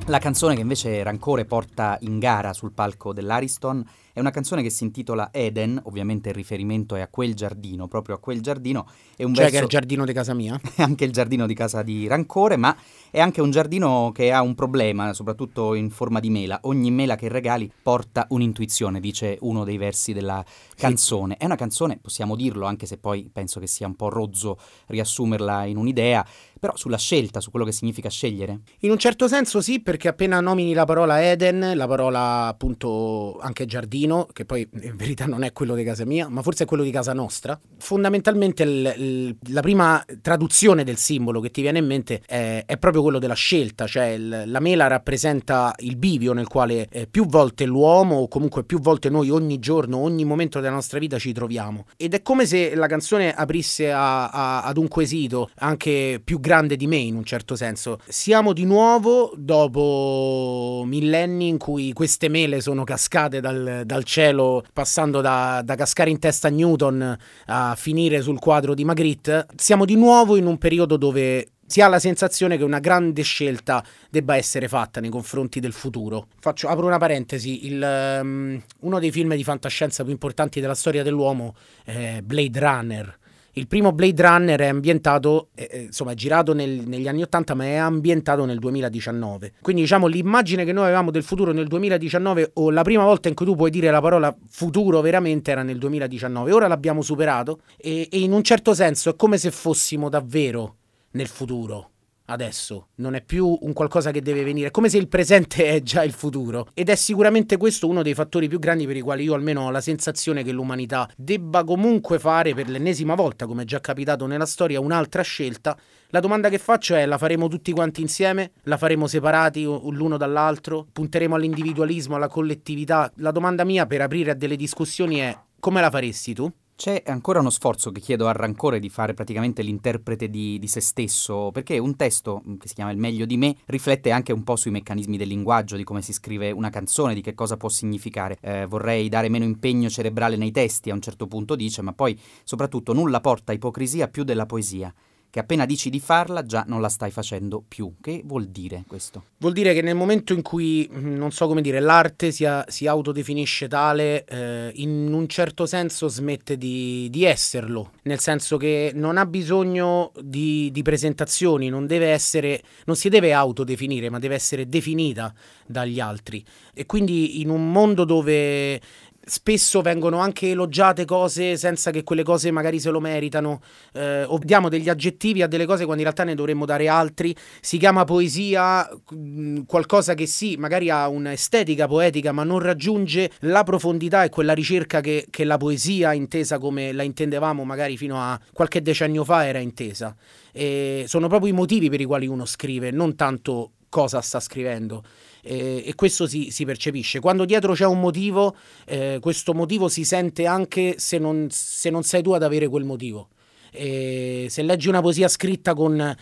La canzone che invece Rancore porta in gara sul palco dell'Ariston è una canzone che si intitola Eden, ovviamente il riferimento è a quel giardino, proprio a quel giardino. È un Cioè che è verso il giardino di casa mia? è anche il giardino di casa di Rancore, ma è anche un giardino che ha un problema, soprattutto in forma di mela. Ogni mela che regali porta un'intuizione, dice uno dei versi della canzone. È una canzone, possiamo dirlo, anche se poi penso che sia un po' rozzo riassumerla in un'idea, però sulla scelta, su quello che significa scegliere. In un certo senso sì, perché appena nomini la parola Eden, la parola appunto anche giardino, che poi in verità non è quello di casa mia, ma forse è quello di casa nostra, fondamentalmente il- il- la prima traduzione del simbolo che ti viene in mente è, è proprio quello della scelta, cioè il- la mela rappresenta il bivio nel quale eh, più volte l'uomo o comunque più volte noi ogni giorno, ogni momento della nostra vita ci troviamo. Ed è come se la canzone aprisse a- a- ad un quesito anche più grande di me in un certo senso. Siamo di nuovo dopo millenni in cui queste mele sono cascate dal, dal cielo, passando da, da cascare in testa a Newton a finire sul quadro di Magritte. Siamo di nuovo in un periodo dove si ha la sensazione che una grande scelta debba essere fatta nei confronti del futuro. Faccio, apro una parentesi, il, ehm, uno dei film di fantascienza più importanti della storia dell'uomo è Blade Runner. Il primo Blade Runner è ambientato, eh, eh, insomma, è girato nel- negli anni 80, ma è ambientato nel 2019. Quindi, diciamo, l'immagine che noi avevamo del futuro nel 2019, o la prima volta in cui tu puoi dire la parola futuro veramente, era nel 2019. Ora l'abbiamo superato e, e in un certo senso è come se fossimo davvero nel futuro. Adesso non è più un qualcosa che deve venire, è come se il presente è già il futuro. Ed è sicuramente questo uno dei fattori più grandi per i quali io almeno ho la sensazione che l'umanità debba comunque fare per l'ennesima volta, come è già capitato nella storia, un'altra scelta. La domanda che faccio è: la faremo tutti quanti insieme? La faremo separati l'uno dall'altro? Punteremo all'individualismo, alla collettività? La domanda mia per aprire a delle discussioni è: come la faresti tu? C'è ancora uno sforzo che chiedo al Rancore di fare praticamente l'interprete di, di, se stesso, perché un testo mm, che si chiama Il meglio di me riflette anche un po' sui meccanismi del linguaggio, di come si scrive una canzone, di che cosa può significare. Eh, vorrei dare meno impegno cerebrale nei testi, a un certo punto dice, ma poi soprattutto nulla porta ipocrisia più della poesia che appena dici di farla già non la stai facendo più. Che vuol dire questo? Vuol dire che nel momento in cui, mm, non so come dire, l'arte si, si autodefinisce tale, eh, in un certo senso smette di, di, esserlo, nel senso che non ha bisogno di, di presentazioni, non, deve essere, non si deve autodefinire, ma deve essere definita dagli altri. E quindi in un mondo dove spesso vengono anche elogiate cose senza che quelle cose magari se lo meritano, eh, o diamo degli aggettivi a delle cose quando in realtà ne dovremmo dare altri, si chiama poesia mm, qualcosa che sì, magari ha un'estetica poetica ma non raggiunge la profondità e quella ricerca che, che la poesia intesa come la intendevamo magari fino a qualche decennio fa era intesa. E sono proprio i motivi per i quali uno scrive, non tanto cosa sta scrivendo eh, e questo si, si, percepisce. Quando dietro c'è un motivo, eh, questo motivo si sente anche se non, se non sei tu ad avere quel motivo. E se leggi una poesia scritta con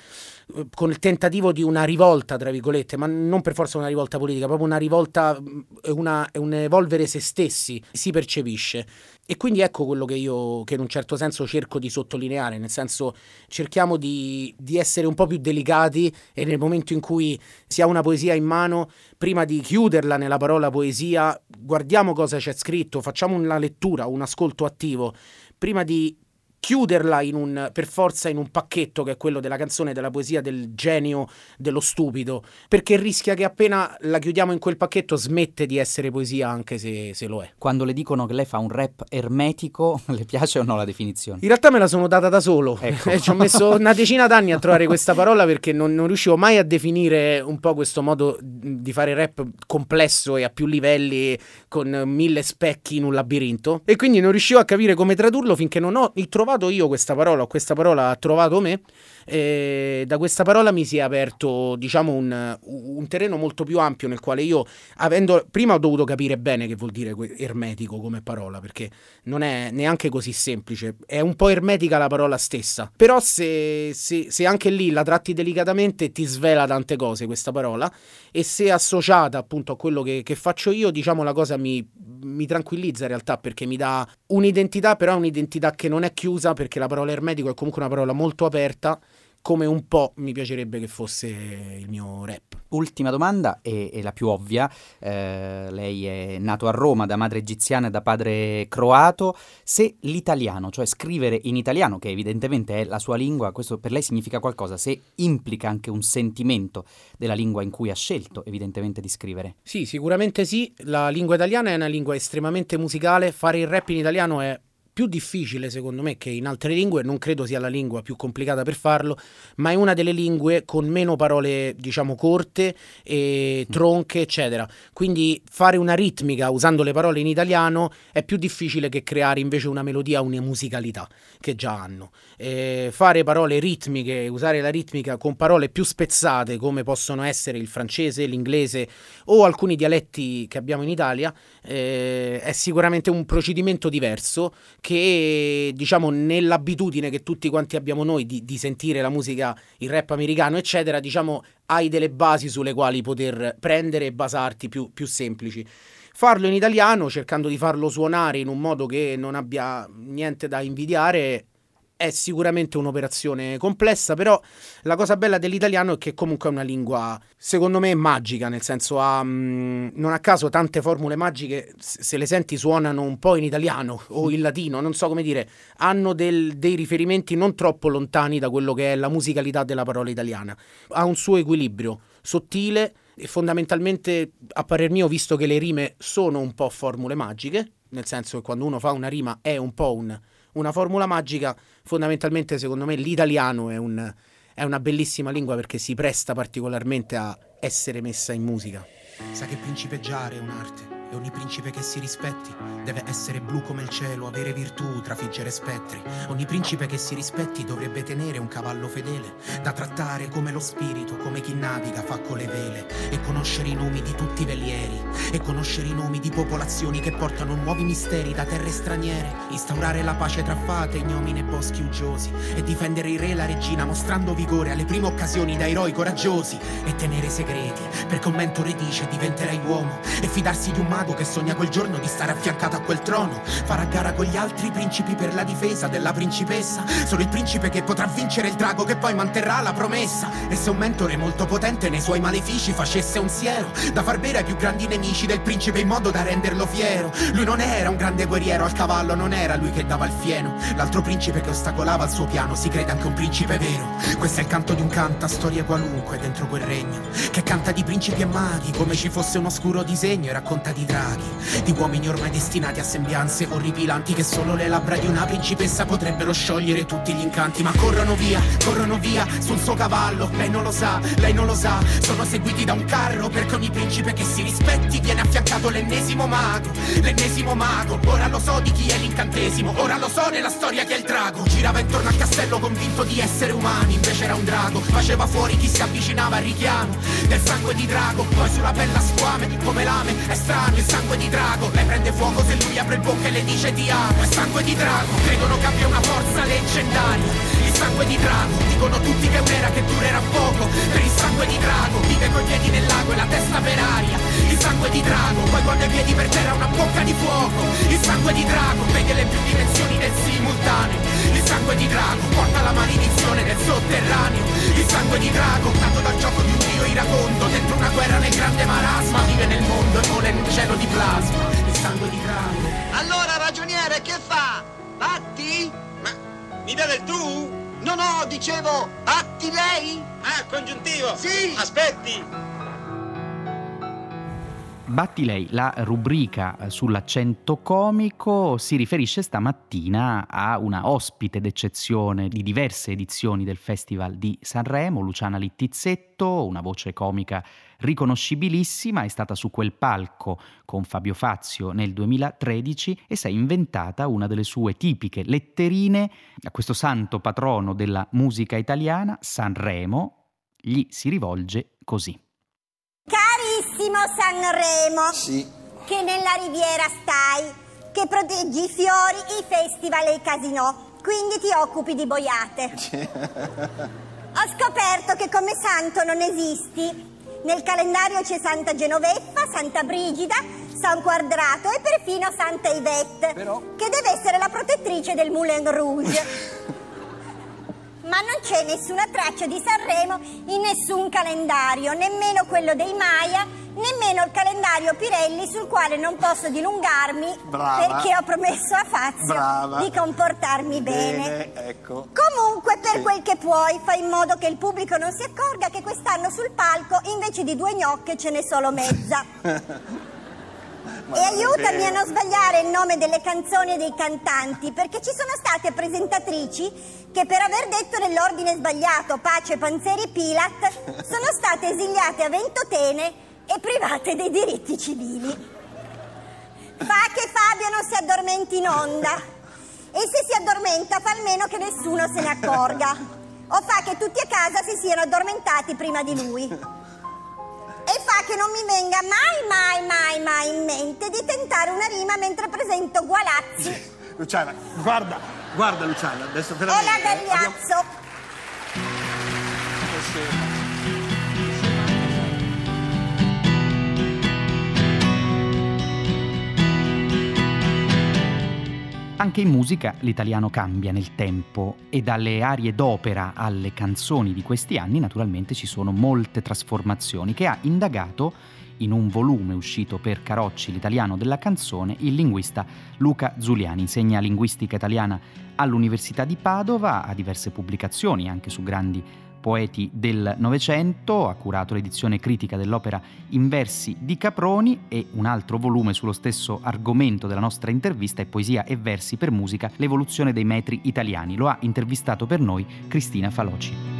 con il tentativo di una rivolta, tra virgolette, ma non per forza una rivolta politica, proprio una rivolta, una, un evolvere se stessi, si percepisce. E quindi ecco quello che io, che in un certo senso cerco di sottolineare, nel senso cerchiamo di, di essere un po' più delicati e nel momento in cui si ha una poesia in mano, prima di chiuderla nella parola poesia, guardiamo cosa c'è scritto, facciamo una lettura, un ascolto attivo, prima di chiuderla in un, per forza in un pacchetto che è quello della canzone, della poesia, del genio, dello stupido, perché rischia che appena la chiudiamo in quel pacchetto smette di essere poesia anche se, se lo è. Quando le dicono che lei fa un rap ermetico, le piace o no la definizione? In realtà me la sono data da solo, ecco. ci ho messo una decina d'anni a trovare questa parola perché non, non riuscivo mai a definire un po' questo modo di fare rap complesso e a più livelli con mille specchi in un labirinto e quindi non riuscivo a capire come tradurlo finché non ho trovato trovato io questa parola, o questa parola ha trovato me, e da questa parola mi si è aperto, diciamo, un, un, terreno molto più ampio nel quale io, avendo, prima ho dovuto capire bene che vuol dire ermetico come parola, perché non è neanche così semplice, è un po' ermetica la parola stessa, però se, se, se anche lì la tratti delicatamente ti svela tante cose questa parola, e se associata appunto a quello che, che faccio io, diciamo, la cosa mi, mi tranquillizza in realtà perché mi dà un'identità, però un'identità che non è chiusa perché la parola ermetico è comunque una parola molto aperta come un po' mi piacerebbe che fosse il mio rap. Ultima domanda e, la più ovvia, eh, lei è nato a Roma da madre egiziana e da padre croato, se l'italiano, cioè scrivere in italiano, che evidentemente è la sua lingua, questo per lei significa qualcosa, se implica anche un sentimento della lingua in cui ha scelto evidentemente di scrivere. Sì, sicuramente sì, la lingua italiana è una lingua estremamente musicale, fare il rap in italiano è più difficile secondo me che in altre lingue, non credo sia la lingua più complicata per farlo, ma è una delle lingue con meno parole diciamo corte e tronche eccetera. Quindi fare una ritmica usando le parole in italiano è più difficile che creare invece una melodia, una musicalità che già hanno. E fare parole ritmiche, usare la ritmica con parole più spezzate come possono essere il francese, l'inglese o alcuni dialetti che abbiamo in Italia eh, è sicuramente un procedimento diverso che diciamo nell'abitudine che tutti quanti abbiamo noi di, di, sentire la musica, il rap americano, eccetera, diciamo hai delle basi sulle quali poter prendere e basarti più, più semplici. Farlo in italiano, cercando di farlo suonare in un modo che non abbia niente da invidiare, è sicuramente un'operazione complessa, però la cosa bella dell'italiano è che comunque è una lingua, secondo me, magica, nel senso ha, mh, mm, non a caso tante formule magiche, se le senti suonano un po' in italiano o in latino, non so come dire, hanno del, dei riferimenti non troppo lontani da quello che è la musicalità della parola italiana. Ha un suo equilibrio sottile e fondamentalmente, a parer mio, visto che le rime sono un po' formule magiche, nel senso che quando uno fa una rima è un po' un una formula magica, fondamentalmente secondo me l'italiano è, un, è una bellissima lingua perché si presta particolarmente a essere messa in musica. Sa che principeggiare è un'arte E ogni principe che si rispetti deve essere blu come il cielo, avere virtù, trafiggere spettri. Ogni principe che si rispetti dovrebbe tenere un cavallo fedele, da trattare come lo spirito, come chi naviga fa con le vele. E conoscere i nomi di tutti i velieri, e conoscere i nomi di popolazioni che portano nuovi misteri da terre straniere. Instaurare la pace tra fate, ignomine e boschi uggiosi, e difendere il re e la regina mostrando vigore alle prime occasioni da eroi coraggiosi. E tenere segreti, perché un mentore dice diventerai uomo, e fidarsi di un mago che sogna quel giorno di stare affiancato a quel trono. Fare a gara con gli altri principi per la difesa della principessa. Solo il principe che potrà vincere il drago che poi manterrà la promessa. E se un mentore molto potente nei suoi malefici facesse un siero, da far bere ai più grandi nemici del principe in modo da renderlo fiero. Lui non era un grande guerriero al cavallo, non era lui che dava il fieno. L'altro principe che ostacolava il suo piano si crede anche un principe vero. Questo è il canto di un canta, storia qualunque dentro quel regno. Che canta di principi e maghi, come ci fosse un oscuro disegno e racconta di draghi. Di uomini ormai destinati a sembianze orripilanti che solo le labbra di una principessa potrebbero sciogliere tutti gli incanti. Ma corrono via, corrono via sul suo cavallo. Lei non lo sa, lei non lo sa. Sono seguiti da un carro perché ogni principe che si rispetti viene affiancato l'ennesimo mago. L'ennesimo mago, ora lo so di chi è l'incantesimo. Ora lo so nella storia chi è il drago. Girava intorno al castello convinto di essere umani, invece era un drago. Faceva fuori chi si avvicinava al richiamo del sangue di drago. Poi sulla bella squame, come lame, è strano il sangue di drago. Lei prende fuoco se lui apre bocca e le dice ti amo. È sangue di drago, credono che abbia una forza leggendaria. Il sangue di drago, dicono tutti che un'era che durerà poco. Per il sangue di drago, vive coi piedi nel lago e la testa per aria. Il sangue di drago, poi quando i piedi per terra una bocca di fuoco. Il sangue di drago, vede le più dimensioni del simultaneo. Il sangue di drago, porta la maledizione del sotterraneo. Il sangue di drago, nato dal gioco di un dio iracondo. Dentro una guerra nel grande marasma, vive nel mondo e vola in un cielo di plasma. Il sangue di drago. Allora, ragioniere, che fa? Batti? Ma mi dà del tu? No, no, dicevo, batti lei? Ah, congiuntivo! Sì! Aspetti! Batti lei, la rubrica sull'accento comico si riferisce stamattina a una ospite d'eccezione di diverse edizioni del Festival di Sanremo, Luciana Littizzetto, una voce comica riconoscibilissima, è stata su quel palco con Fabio Fazio nel 2013 e si è inventata una delle sue tipiche letterine a questo santo patrono della musica italiana, Sanremo, gli si rivolge così. Carissimo Sanremo, Sì. che nella riviera stai, che proteggi i fiori, i festival e i casinò, quindi ti occupi di boiate. Ho scoperto che come santo non esisti. Nel calendario c'è Santa Genoveffa, Santa Brigida, San Quadrato e perfino Santa Yvette, Però- che deve essere la protettrice del Moulin Rouge. Ma non c'è nessuna traccia di Sanremo in nessun calendario, nemmeno quello dei Maya, nemmeno il calendario Pirelli sul quale non posso dilungarmi Brava. perché ho promesso a Fazio Brava. di comportarmi bene. ecco. Comunque, per Sì. quel che puoi, fai in modo che il pubblico non si accorga che quest'anno sul palco invece di due gnocche ce n'è solo mezza. E aiutami a non sbagliare il nome delle canzoni e dei cantanti, perché ci sono state presentatrici che per aver detto nell'ordine sbagliato Pace, Panzeri, Pilat, sono state esiliate a Ventotene e private dei diritti civili. Fa che Fabio non si addormenti in onda. E se si addormenta fa almeno che nessuno se ne accorga. O fa che tutti a casa si siano addormentati prima di lui. E fa che non mi venga mai, mai, mai, mai in mente di tentare una rima mentre presento Gualazzi Luciana, guarda, guarda Luciana, adesso e veramente... la eh, abbiamo- Anche in musica l'italiano cambia nel tempo e dalle arie d'opera alle canzoni di questi anni naturalmente ci sono molte trasformazioni che ha indagato in un volume uscito per Carocci l'italiano della canzone il linguista Luca Zuliani, insegna linguistica italiana all'Università di Padova, ha diverse pubblicazioni anche su grandi poeti del Novecento, ha curato l'edizione critica dell'opera In versi di Caproni e un altro volume sullo stesso argomento della nostra intervista è Poesia e versi per musica, l'evoluzione dei metri italiani. Lo ha intervistato per noi Cristina Faloci.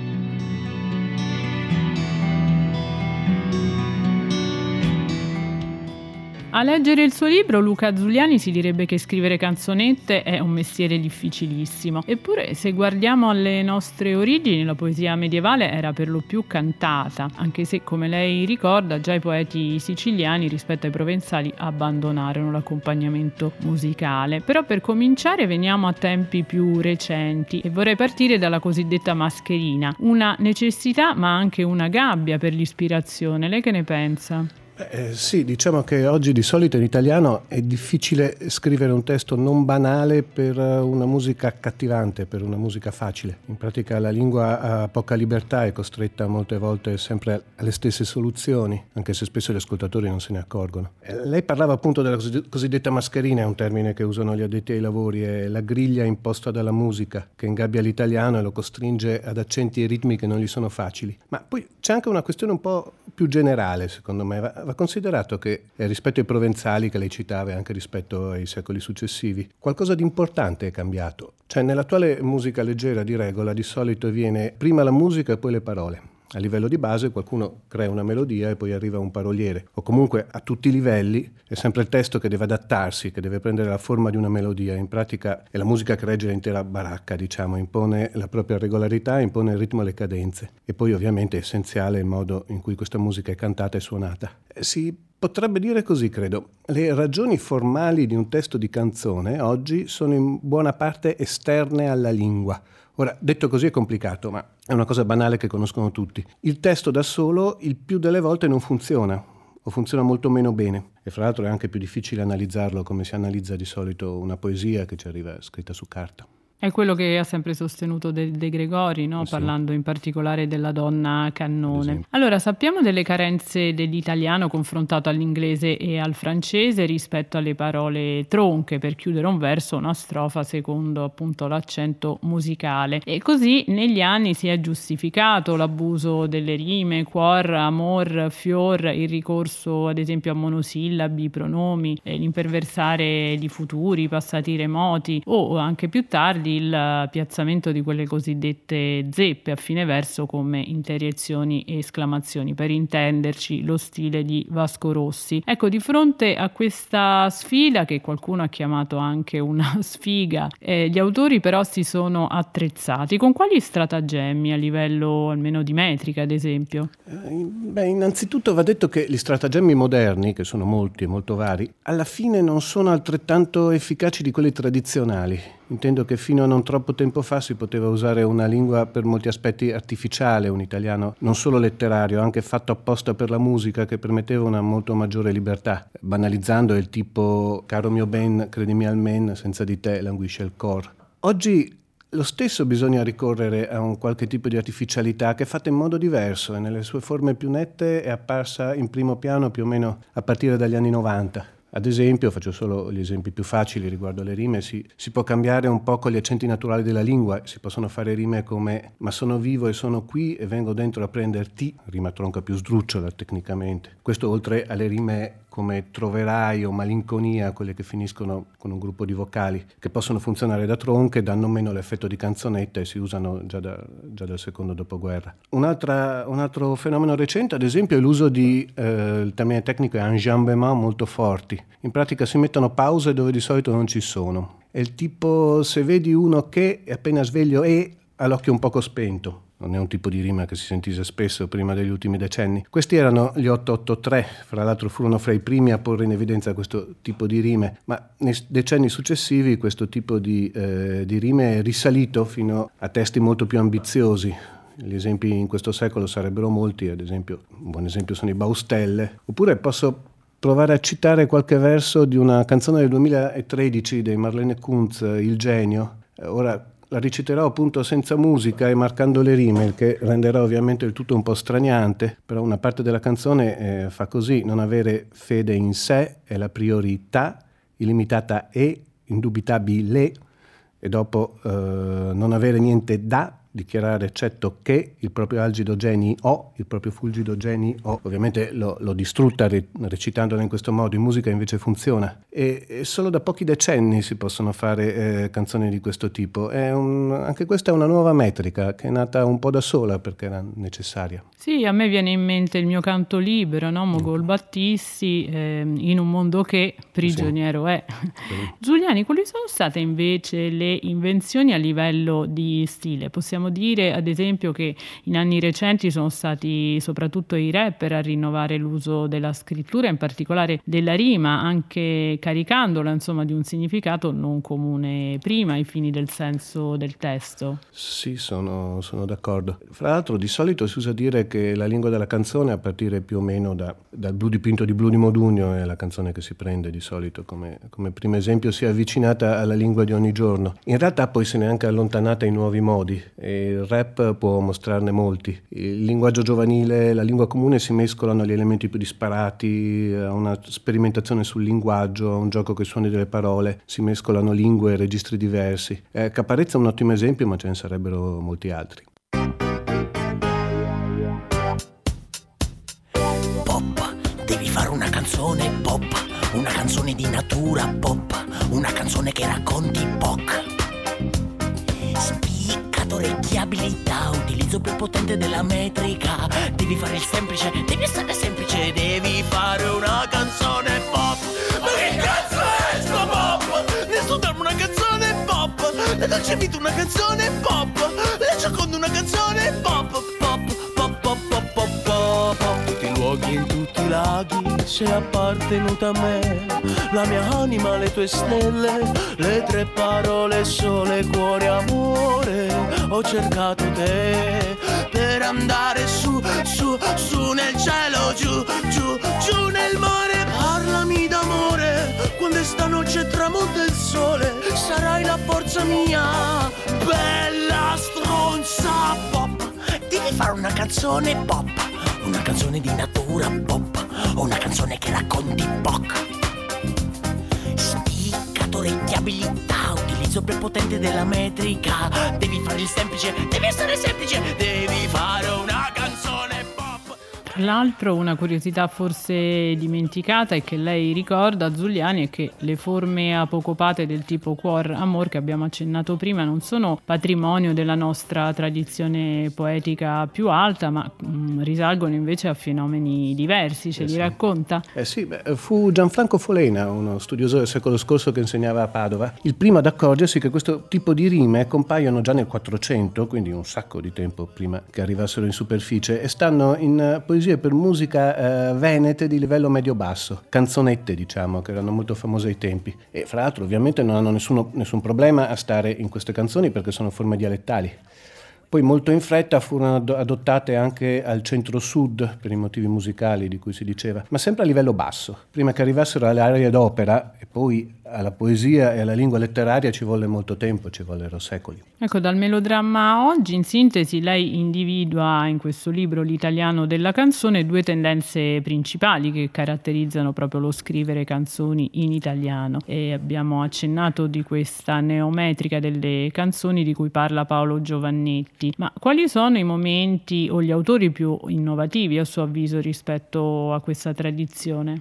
A leggere il suo libro Luca Zuliani si direbbe che scrivere canzonette è un mestiere difficilissimo. Eppure se guardiamo alle nostre origini la poesia medievale era per lo più cantata, anche se come lei ricorda già i poeti siciliani rispetto ai provenzali abbandonarono l'accompagnamento musicale. Però per cominciare veniamo a tempi più recenti e vorrei partire dalla cosiddetta mascherina, una necessità ma anche una gabbia per l'ispirazione. Lei che ne pensa? Eh, sì, diciamo che oggi di solito in italiano è difficile scrivere un testo non banale per eh, una musica accattivante, per una musica facile. In pratica la lingua ha poca libertà, è costretta molte volte sempre alle stesse soluzioni, anche se spesso gli ascoltatori non se ne accorgono. Eh, lei parlava appunto della cosiddetta mascherina, è un termine che usano gli addetti ai lavori, è la griglia imposta dalla musica che ingabbia l'italiano e lo costringe ad accenti e ritmi che non gli sono facili. Ma poi c'è anche una questione un po' più generale, secondo me va considerato che eh, rispetto ai provenzali che lei citava e anche rispetto ai secoli successivi, qualcosa di importante è cambiato. Cioè nell'attuale musica leggera di regola di solito viene prima la musica e poi le parole. A livello di base qualcuno crea una melodia e poi arriva un paroliere, o comunque a tutti i livelli è sempre il testo che deve adattarsi, che deve prendere la forma di una melodia. In pratica è la musica che regge l'intera baracca, diciamo, impone la propria regolarità, impone il ritmo e le cadenze. E poi ovviamente è essenziale il modo in cui questa musica è cantata e suonata. Eh, si potrebbe dire così, credo. Le ragioni formali di un testo di canzone oggi sono in buona parte esterne alla lingua Ora, detto così è complicato, ma è una cosa banale che conoscono tutti. Il testo da solo il più delle volte non funziona o funziona molto meno bene e fra l'altro è anche più difficile analizzarlo come si analizza di solito una poesia che ci arriva scritta su carta. È quello che ha sempre sostenuto De, De Gregori, no? sì. parlando in particolare della donna cannone. Allora, sappiamo delle carenze dell'italiano confrontato all'inglese e al francese rispetto alle parole tronche per chiudere un verso, una strofa secondo appunto l'accento musicale. E così negli anni si è giustificato l'abuso delle rime, cuor, amor, fior, il ricorso ad esempio a monosillabi, pronomi, l'imperversare di futuri, passati remoti o anche più tardi il piazzamento di quelle cosiddette zeppe a fine verso come interiezioni e esclamazioni, per intenderci lo stile di Vasco Rossi. Ecco, di fronte a questa sfida, che qualcuno ha chiamato anche una sfiga, eh, gli autori però si sono attrezzati. Con quali stratagemmi a livello almeno di metrica, ad esempio? Eh, beh, innanzitutto va detto che gli stratagemmi moderni, che sono molti e molto vari, alla fine non sono altrettanto efficaci di quelli tradizionali. Intendo che fino a non troppo tempo fa si poteva usare una lingua per molti aspetti artificiale, un italiano non solo letterario, anche fatto apposta per la musica che permetteva una molto maggiore libertà, banalizzando il tipo caro mio ben, credimi al men, senza di te languisce il cor. Oggi lo stesso bisogna ricorrere a un qualche tipo di artificialità che è fatta in modo diverso e nelle sue forme più nette è apparsa in primo piano più o meno a partire dagli anni 90. Ad esempio, faccio solo gli esempi più facili riguardo alle rime, si, si, può cambiare un po' con gli accenti naturali della lingua, si possono fare rime come ma sono vivo e sono qui e vengo dentro a prenderti, rima tronca più sdrucciola tecnicamente. Questo oltre alle rime come troverai o malinconia, quelle che finiscono con un gruppo di vocali, che possono funzionare da tronche, danno meno l'effetto di canzonetta e si usano già, da, già dal secondo dopoguerra. Un, un, altro fenomeno recente, ad esempio, è l'uso di, eh, il termine tecnico è enjambement molto forti. In pratica si mettono pause dove di solito non ci sono. È il tipo se vedi uno che appena sveglio è ha l'occhio un poco spento non è un tipo di rima che si sentisse spesso prima degli ultimi decenni. Questi erano gli 883, fra l'altro furono fra i primi a porre in evidenza questo tipo di rime, ma nei decenni successivi questo tipo di, eh, di rime è risalito fino a testi molto più ambiziosi, gli esempi in questo secolo sarebbero molti, ad esempio, un buon esempio sono i Baustelle, oppure posso provare a citare qualche verso di una canzone del 2013 dei Marlene Kunz, Il genio. Ora la reciterò appunto senza musica e marcando le rime, il che renderà ovviamente il tutto un po' straniante, però una parte della canzone eh, fa così, non avere fede in sé è la priorità, illimitata e indubitabile, e dopo eh, non avere niente da dichiarare eccetto che il proprio algido geni o, il proprio fulgido geni o. Ovviamente l'ho, l'ho distrutta re, recitandola in questo modo, in musica invece funziona. E, e solo da pochi decenni si possono fare eh, canzoni di questo tipo. Un, anche questa è una nuova metrica che è nata un po' da sola perché era necessaria. Sì, a me viene in mente il mio canto libero, no? Mogol Battisti, eh, in un mondo che prigioniero sì. è. Sì. Giuliani, quali sono state invece le invenzioni a livello di stile? Possiamo dire ad esempio che in anni recenti sono stati soprattutto i rapper a rinnovare l'uso della scrittura, in particolare della rima, anche caricandola insomma di un significato non comune prima ai fini del senso del testo. Sì, sono, sono d'accordo. Fra l'altro di solito si usa dire che la lingua della canzone, a partire più o meno da, dal blu dipinto di Blu di Modugno, è la canzone che si prende di solito come, come primo esempio, si è avvicinata alla lingua di ogni giorno. In realtà poi se ne è anche allontanata in nuovi modi e il rap può mostrarne molti. Il linguaggio giovanile e la lingua comune si mescolano agli elementi più disparati, a una sperimentazione sul linguaggio, a un gioco con i suoni delle parole, si mescolano lingue e registri diversi. Eh, Caparezza è un ottimo esempio, ma ce ne sarebbero molti altri. canzone pop, una canzone di natura pop, una canzone che racconti POC. Spiccatore di abilità, utilizzo più potente della metrica. Devi fare il semplice, devi essere semplice, devi fare una canzone pop. Ma che cazzo è sto pop? Nessuno darmi una canzone pop, la dolce vita una canzone pop, la gioconda una sei appartenuta a me, la mia anima, le tue stelle, le tre parole sole, cuore, amore, ho cercato te per andare su, su, su nel cielo, giù, giù, giù nel mare, parlami d'amore, quando stanotte tramonta il sole, sarai la forza mia, bella stronza pop, devi fare una canzone pop, una canzone di natura pop o una canzone che racconti POC. Spiccatore di abilità, utilizzo prepotente della metrica. Devi fare il semplice, devi essere semplice, devi fare una canzone tra l'altro una curiosità forse dimenticata e che lei ricorda, Zuliani, è che le forme apocopate del tipo cuor amor che abbiamo accennato prima non sono patrimonio della nostra tradizione poetica più alta, ma mh, mm, risalgono invece a fenomeni diversi. Ce eh li sì. racconta? Eh sì, beh, fu Gianfranco Folena, uno studioso del secolo scorso che insegnava a Padova, il primo ad accorgersi che questo tipo di rime compaiono già nel 400, quindi un sacco di tempo prima che arrivassero in superficie, e stanno in poesia poesie per musica eh, venete di livello medio-basso, canzonette diciamo, che erano molto famose ai tempi. E fra l'altro ovviamente non hanno nessuno, nessun problema a stare in queste canzoni perché sono forme dialettali. Poi molto in fretta furono adottate anche al centro-sud per i motivi musicali di cui si diceva, ma sempre a livello basso. Prima che arrivassero alle aree d'opera e poi alla poesia e alla lingua letteraria ci volle molto tempo, ci vollero secoli. Ecco, dal melodramma a oggi, in sintesi, lei individua in questo libro L'italiano della canzone due tendenze principali che caratterizzano proprio lo scrivere canzoni in italiano. E abbiamo accennato di questa neometrica delle canzoni di cui parla Paolo Giovannetti. Ma quali sono i momenti o gli autori più innovativi a suo avviso rispetto a questa tradizione?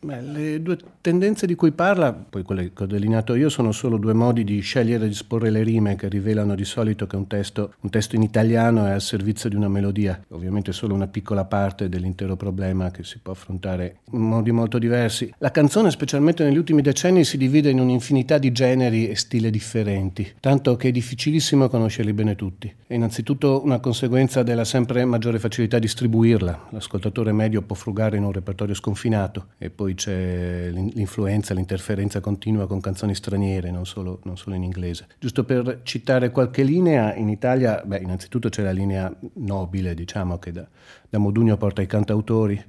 Beh, le due tendenze di cui parla, poi quelle che ho delineato io, sono solo due modi di scegliere e disporre le rime che rivelano di solito che un testo, un testo in italiano è al servizio di una melodia. Ovviamente solo una piccola parte dell'intero problema che si può affrontare in modi molto diversi. La canzone, specialmente negli ultimi decenni, si divide in un'infinità di generi e stili differenti, tanto che è difficilissimo conoscerli bene tutti. È innanzitutto una conseguenza della sempre maggiore facilità di distribuirla. L'ascoltatore medio può frugare in un repertorio sconfinato e poi c'è l'influenza, l'interferenza continua con canzoni straniere, non solo, non solo in inglese. Giusto per citare qualche linea, in Italia, beh, innanzitutto c'è la linea nobile, diciamo, che da, da Modugno porta i cantautori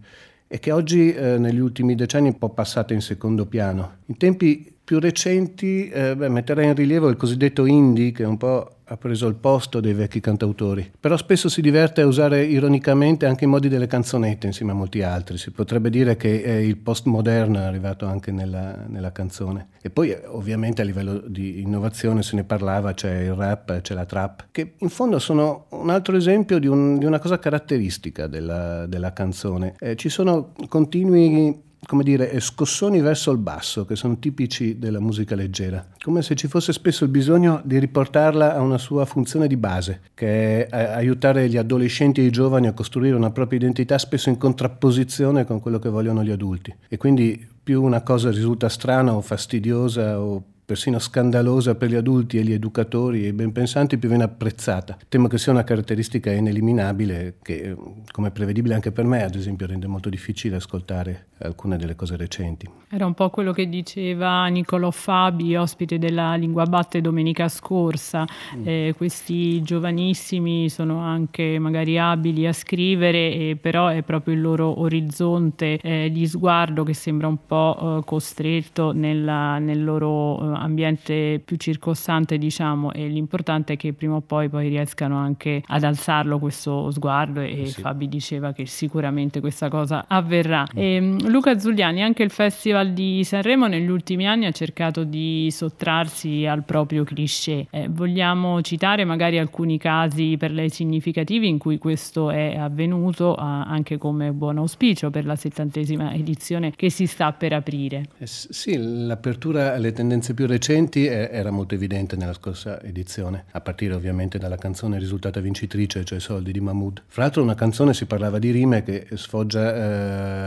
e che oggi eh, negli ultimi decenni è un po' passata in secondo piano. In tempi più recenti eh, beh, metterei in rilievo il cosiddetto indie, che un po' ha preso il posto dei vecchi cantautori, però spesso si diverte a usare ironicamente anche i modi delle canzonette insieme a molti altri. Si potrebbe dire che il postmoderno è arrivato anche nella, nella canzone. E poi eh, ovviamente a livello di innovazione se ne parlava, c'è il rap, c'è la trap, che in fondo sono un altro esempio di, un, di una cosa caratteristica della, della canzone. Eh, ci sono continui come dire, scossoni verso il basso che sono tipici della musica leggera, come se ci fosse spesso il bisogno di riportarla a una sua funzione di base, che è aiutare gli adolescenti e i giovani a costruire una propria identità spesso in contrapposizione con quello che vogliono gli adulti. E quindi più una cosa risulta strana o fastidiosa o persino scandalosa per gli adulti e gli educatori e i ben pensanti, più viene apprezzata. Temo che sia una caratteristica ineliminabile che, come prevedibile anche per me, ad esempio, rende molto difficile ascoltare alcune delle cose recenti. Era un po' quello che diceva Niccolò Fabi, ospite della Lingua Batte domenica scorsa. Mm. Eh, questi giovanissimi sono anche magari abili a scrivere, eh, però è proprio il loro orizzonte eh, di sguardo che sembra un po' eh, costretto nella, nel loro eh, ambiente più circostante, diciamo, e l'importante è che prima o poi, poi riescano anche ad alzarlo questo sguardo e sì. Fabi diceva che sicuramente questa cosa avverrà. Mm. E, ehm, Luca Zuliani, anche il Festival di Sanremo negli ultimi anni ha cercato di sottrarsi al proprio cliché. Eh, vogliamo citare magari alcuni casi per lei significativi in cui questo è avvenuto, eh, anche come buon auspicio per la settantesima edizione che si sta per aprire. Eh, sì, l'apertura alle tendenze più recenti era molto evidente nella scorsa edizione, a partire ovviamente dalla canzone risultata vincitrice, cioè Soldi di Mahmood. Fra l'altro una canzone si parlava di rime che sfoggia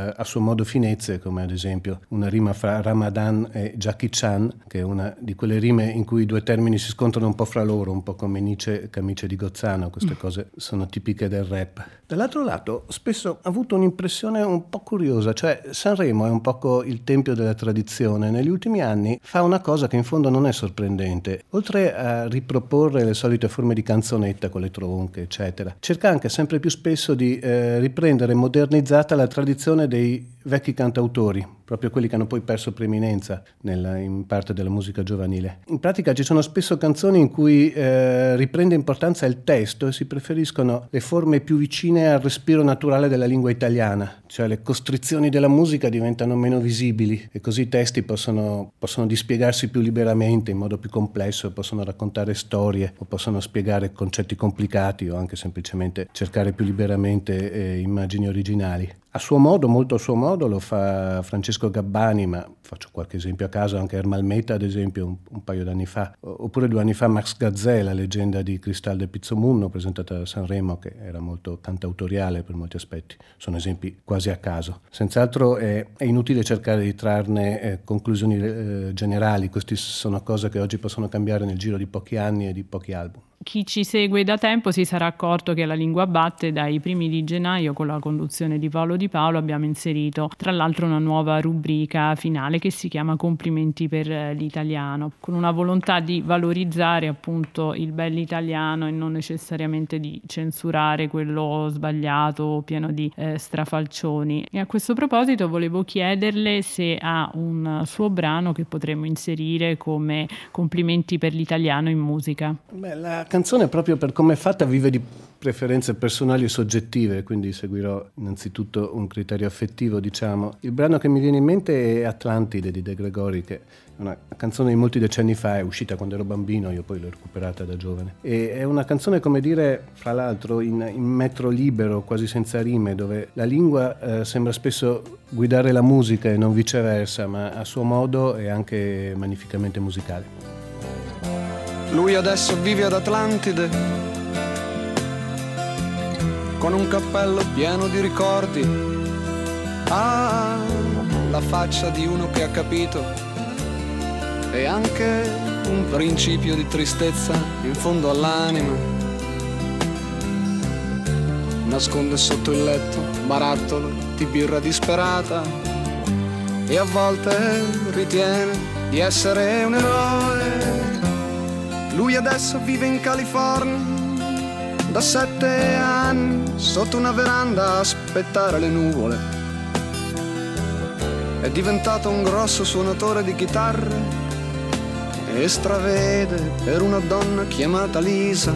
eh, a suo modo finezze, come ad esempio una rima fra Ramadan e Jackie Chan, che è una di quelle rime in cui i due termini si scontrano un po' fra loro, un po' come Nietzsche e Camice di Gozzano, queste mm. cose sono tipiche del rap. Dall'altro lato, spesso ho avuto un'impressione un po' curiosa, cioè Sanremo è un poco il tempio della tradizione, negli ultimi anni fa una cosa che in fondo non è sorprendente, oltre a riproporre le solite forme di canzonetta con le tronche, eccetera, cerca anche sempre più spesso di eh, riprendere modernizzata la tradizione dei vecchi cantautori, proprio quelli che hanno poi perso preeminenza nella, in parte della musica giovanile. In pratica ci sono spesso canzoni in cui eh, riprende importanza il testo e si preferiscono le forme più vicine al respiro naturale della lingua italiana, cioè le costrizioni della musica diventano meno visibili e così i testi possono, possono dispiegarsi più liberamente, in modo più complesso, possono raccontare storie o possono spiegare concetti complicati o anche semplicemente cercare più liberamente eh, immagini originali. A suo modo, molto a suo modo, lo fa Francesco Gabbani, ma faccio qualche esempio a caso, anche Ermal Meta, ad esempio, un, un paio d'anni fa, oppure due anni fa Max Gazzè, la leggenda di Cristal de Pizzomunno, presentata a Sanremo, che era molto cantautoriale per molti aspetti. Sono esempi quasi a caso. Senz'altro è, è inutile cercare di trarne eh, conclusioni eh, generali, queste sono cose che oggi possono cambiare nel giro di pochi anni e di pochi album chi ci segue da tempo si sarà accorto che la lingua batte dai primi di gennaio con la conduzione di Paolo Di Paolo abbiamo inserito tra l'altro una nuova rubrica finale che si chiama Complimenti per l'italiano con una volontà di valorizzare appunto il bel italiano e non necessariamente di censurare quello sbagliato pieno di eh, strafalcioni e a questo proposito volevo chiederle se ha un suo brano che potremmo inserire come complimenti per l'italiano in musica. Beh, canzone, proprio per come è fatta, vive di preferenze personali e soggettive, quindi seguirò innanzitutto un criterio affettivo, diciamo. Il brano che mi viene in mente è Atlantide di De Gregori, che è una canzone di molti decenni fa, è uscita quando ero bambino, io poi l'ho recuperata da giovane. E è una canzone, come dire, fra l'altro, in, in metro libero, quasi senza rime, dove la lingua eh, sembra spesso guidare la musica e non viceversa, ma a suo modo è anche magnificamente musicale. Lui adesso vive ad Atlantide, con un cappello pieno di ricordi. Ha la faccia di uno che ha capito e anche un principio di tristezza in fondo all'anima. Nasconde sotto il letto barattolo di birra disperata e a volte ritiene di essere un eroe lui adesso vive in California da sette anni sotto una veranda a aspettare le nuvole. È diventato un grosso suonatore di chitarre e stravede per una donna chiamata Lisa.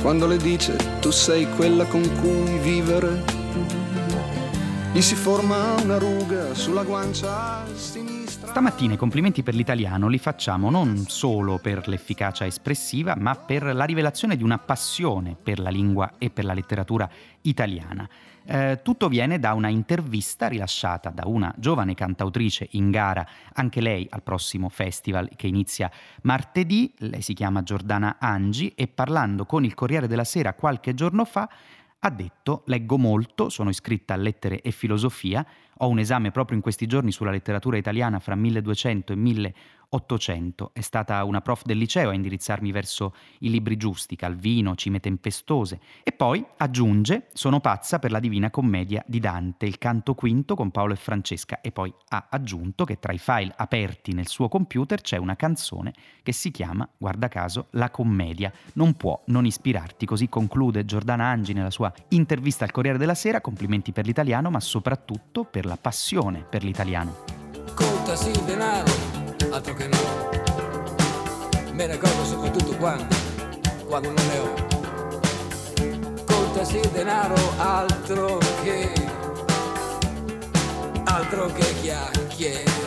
Quando le dice tu sei quella con cui vivere, gli si forma una ruga sulla guancia sinistra. Stamattina i complimenti per l'italiano li facciamo non solo per l'efficacia espressiva, ma per la rivelazione di una passione per la lingua e per la letteratura italiana. Eh, tutto viene da una intervista rilasciata da una giovane cantautrice in gara, anche lei al prossimo festival che inizia martedì. Lei si chiama Giordana Angi e parlando con il Corriere della Sera qualche giorno fa ha detto leggo molto, sono iscritta a lettere e filosofia, ho un esame proprio in questi giorni sulla letteratura italiana fra 1200 e 1800 800. È stata una prof del liceo a indirizzarmi verso i libri giusti, Calvino, Cime tempestose. E poi aggiunge: Sono pazza per la Divina Commedia di Dante, il canto quinto con Paolo e Francesca. E poi ha aggiunto che tra i file aperti nel suo computer c'è una canzone che si chiama, guarda caso, La Commedia. Non può non ispirarti. Così conclude Giordana Angi nella sua intervista al Corriere della Sera. Complimenti per l'italiano, ma soprattutto per la passione per l'italiano. Contasi il denaro altro che no. Me ne accorgo soprattutto quando, quando non ne ho. Contasi denaro, altro che, altro che chiacchiere.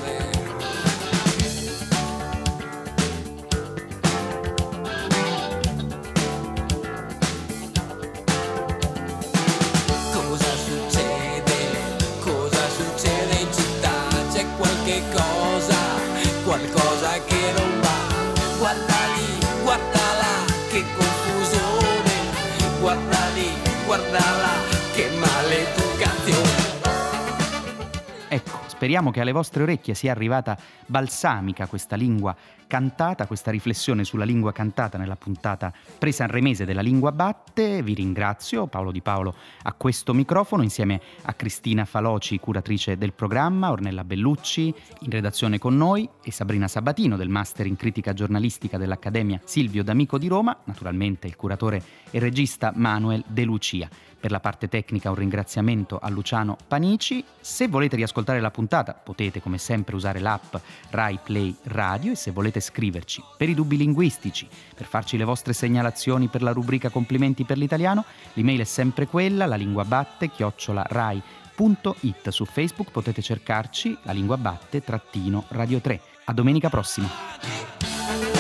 guardada. Speriamo che alle vostre orecchie sia arrivata balsamica questa lingua cantata, questa riflessione sulla lingua cantata nella puntata pre-sanremese della Lingua Batte. Vi ringrazio, Paolo Di Paolo, a questo microfono insieme a Cristina Faloci, curatrice del programma, Ornella Bellucci in redazione con noi e Sabrina Sabatino del Master in Critica Giornalistica dell'Accademia Silvio D'Amico di Roma, naturalmente il curatore e regista Manuel De Lucia. Per la parte tecnica un ringraziamento a Luciano Panici. Se volete riascoltare la puntata potete come sempre usare l'app Rai Play Radio e se volete scriverci per i dubbi linguistici, per farci le vostre segnalazioni per la rubrica Complimenti per l'italiano, l'email è sempre quella, la lingua batte, chiocciola rai.it. Su Facebook potete cercarci la lingua batte trattino radio 3. A domenica prossima.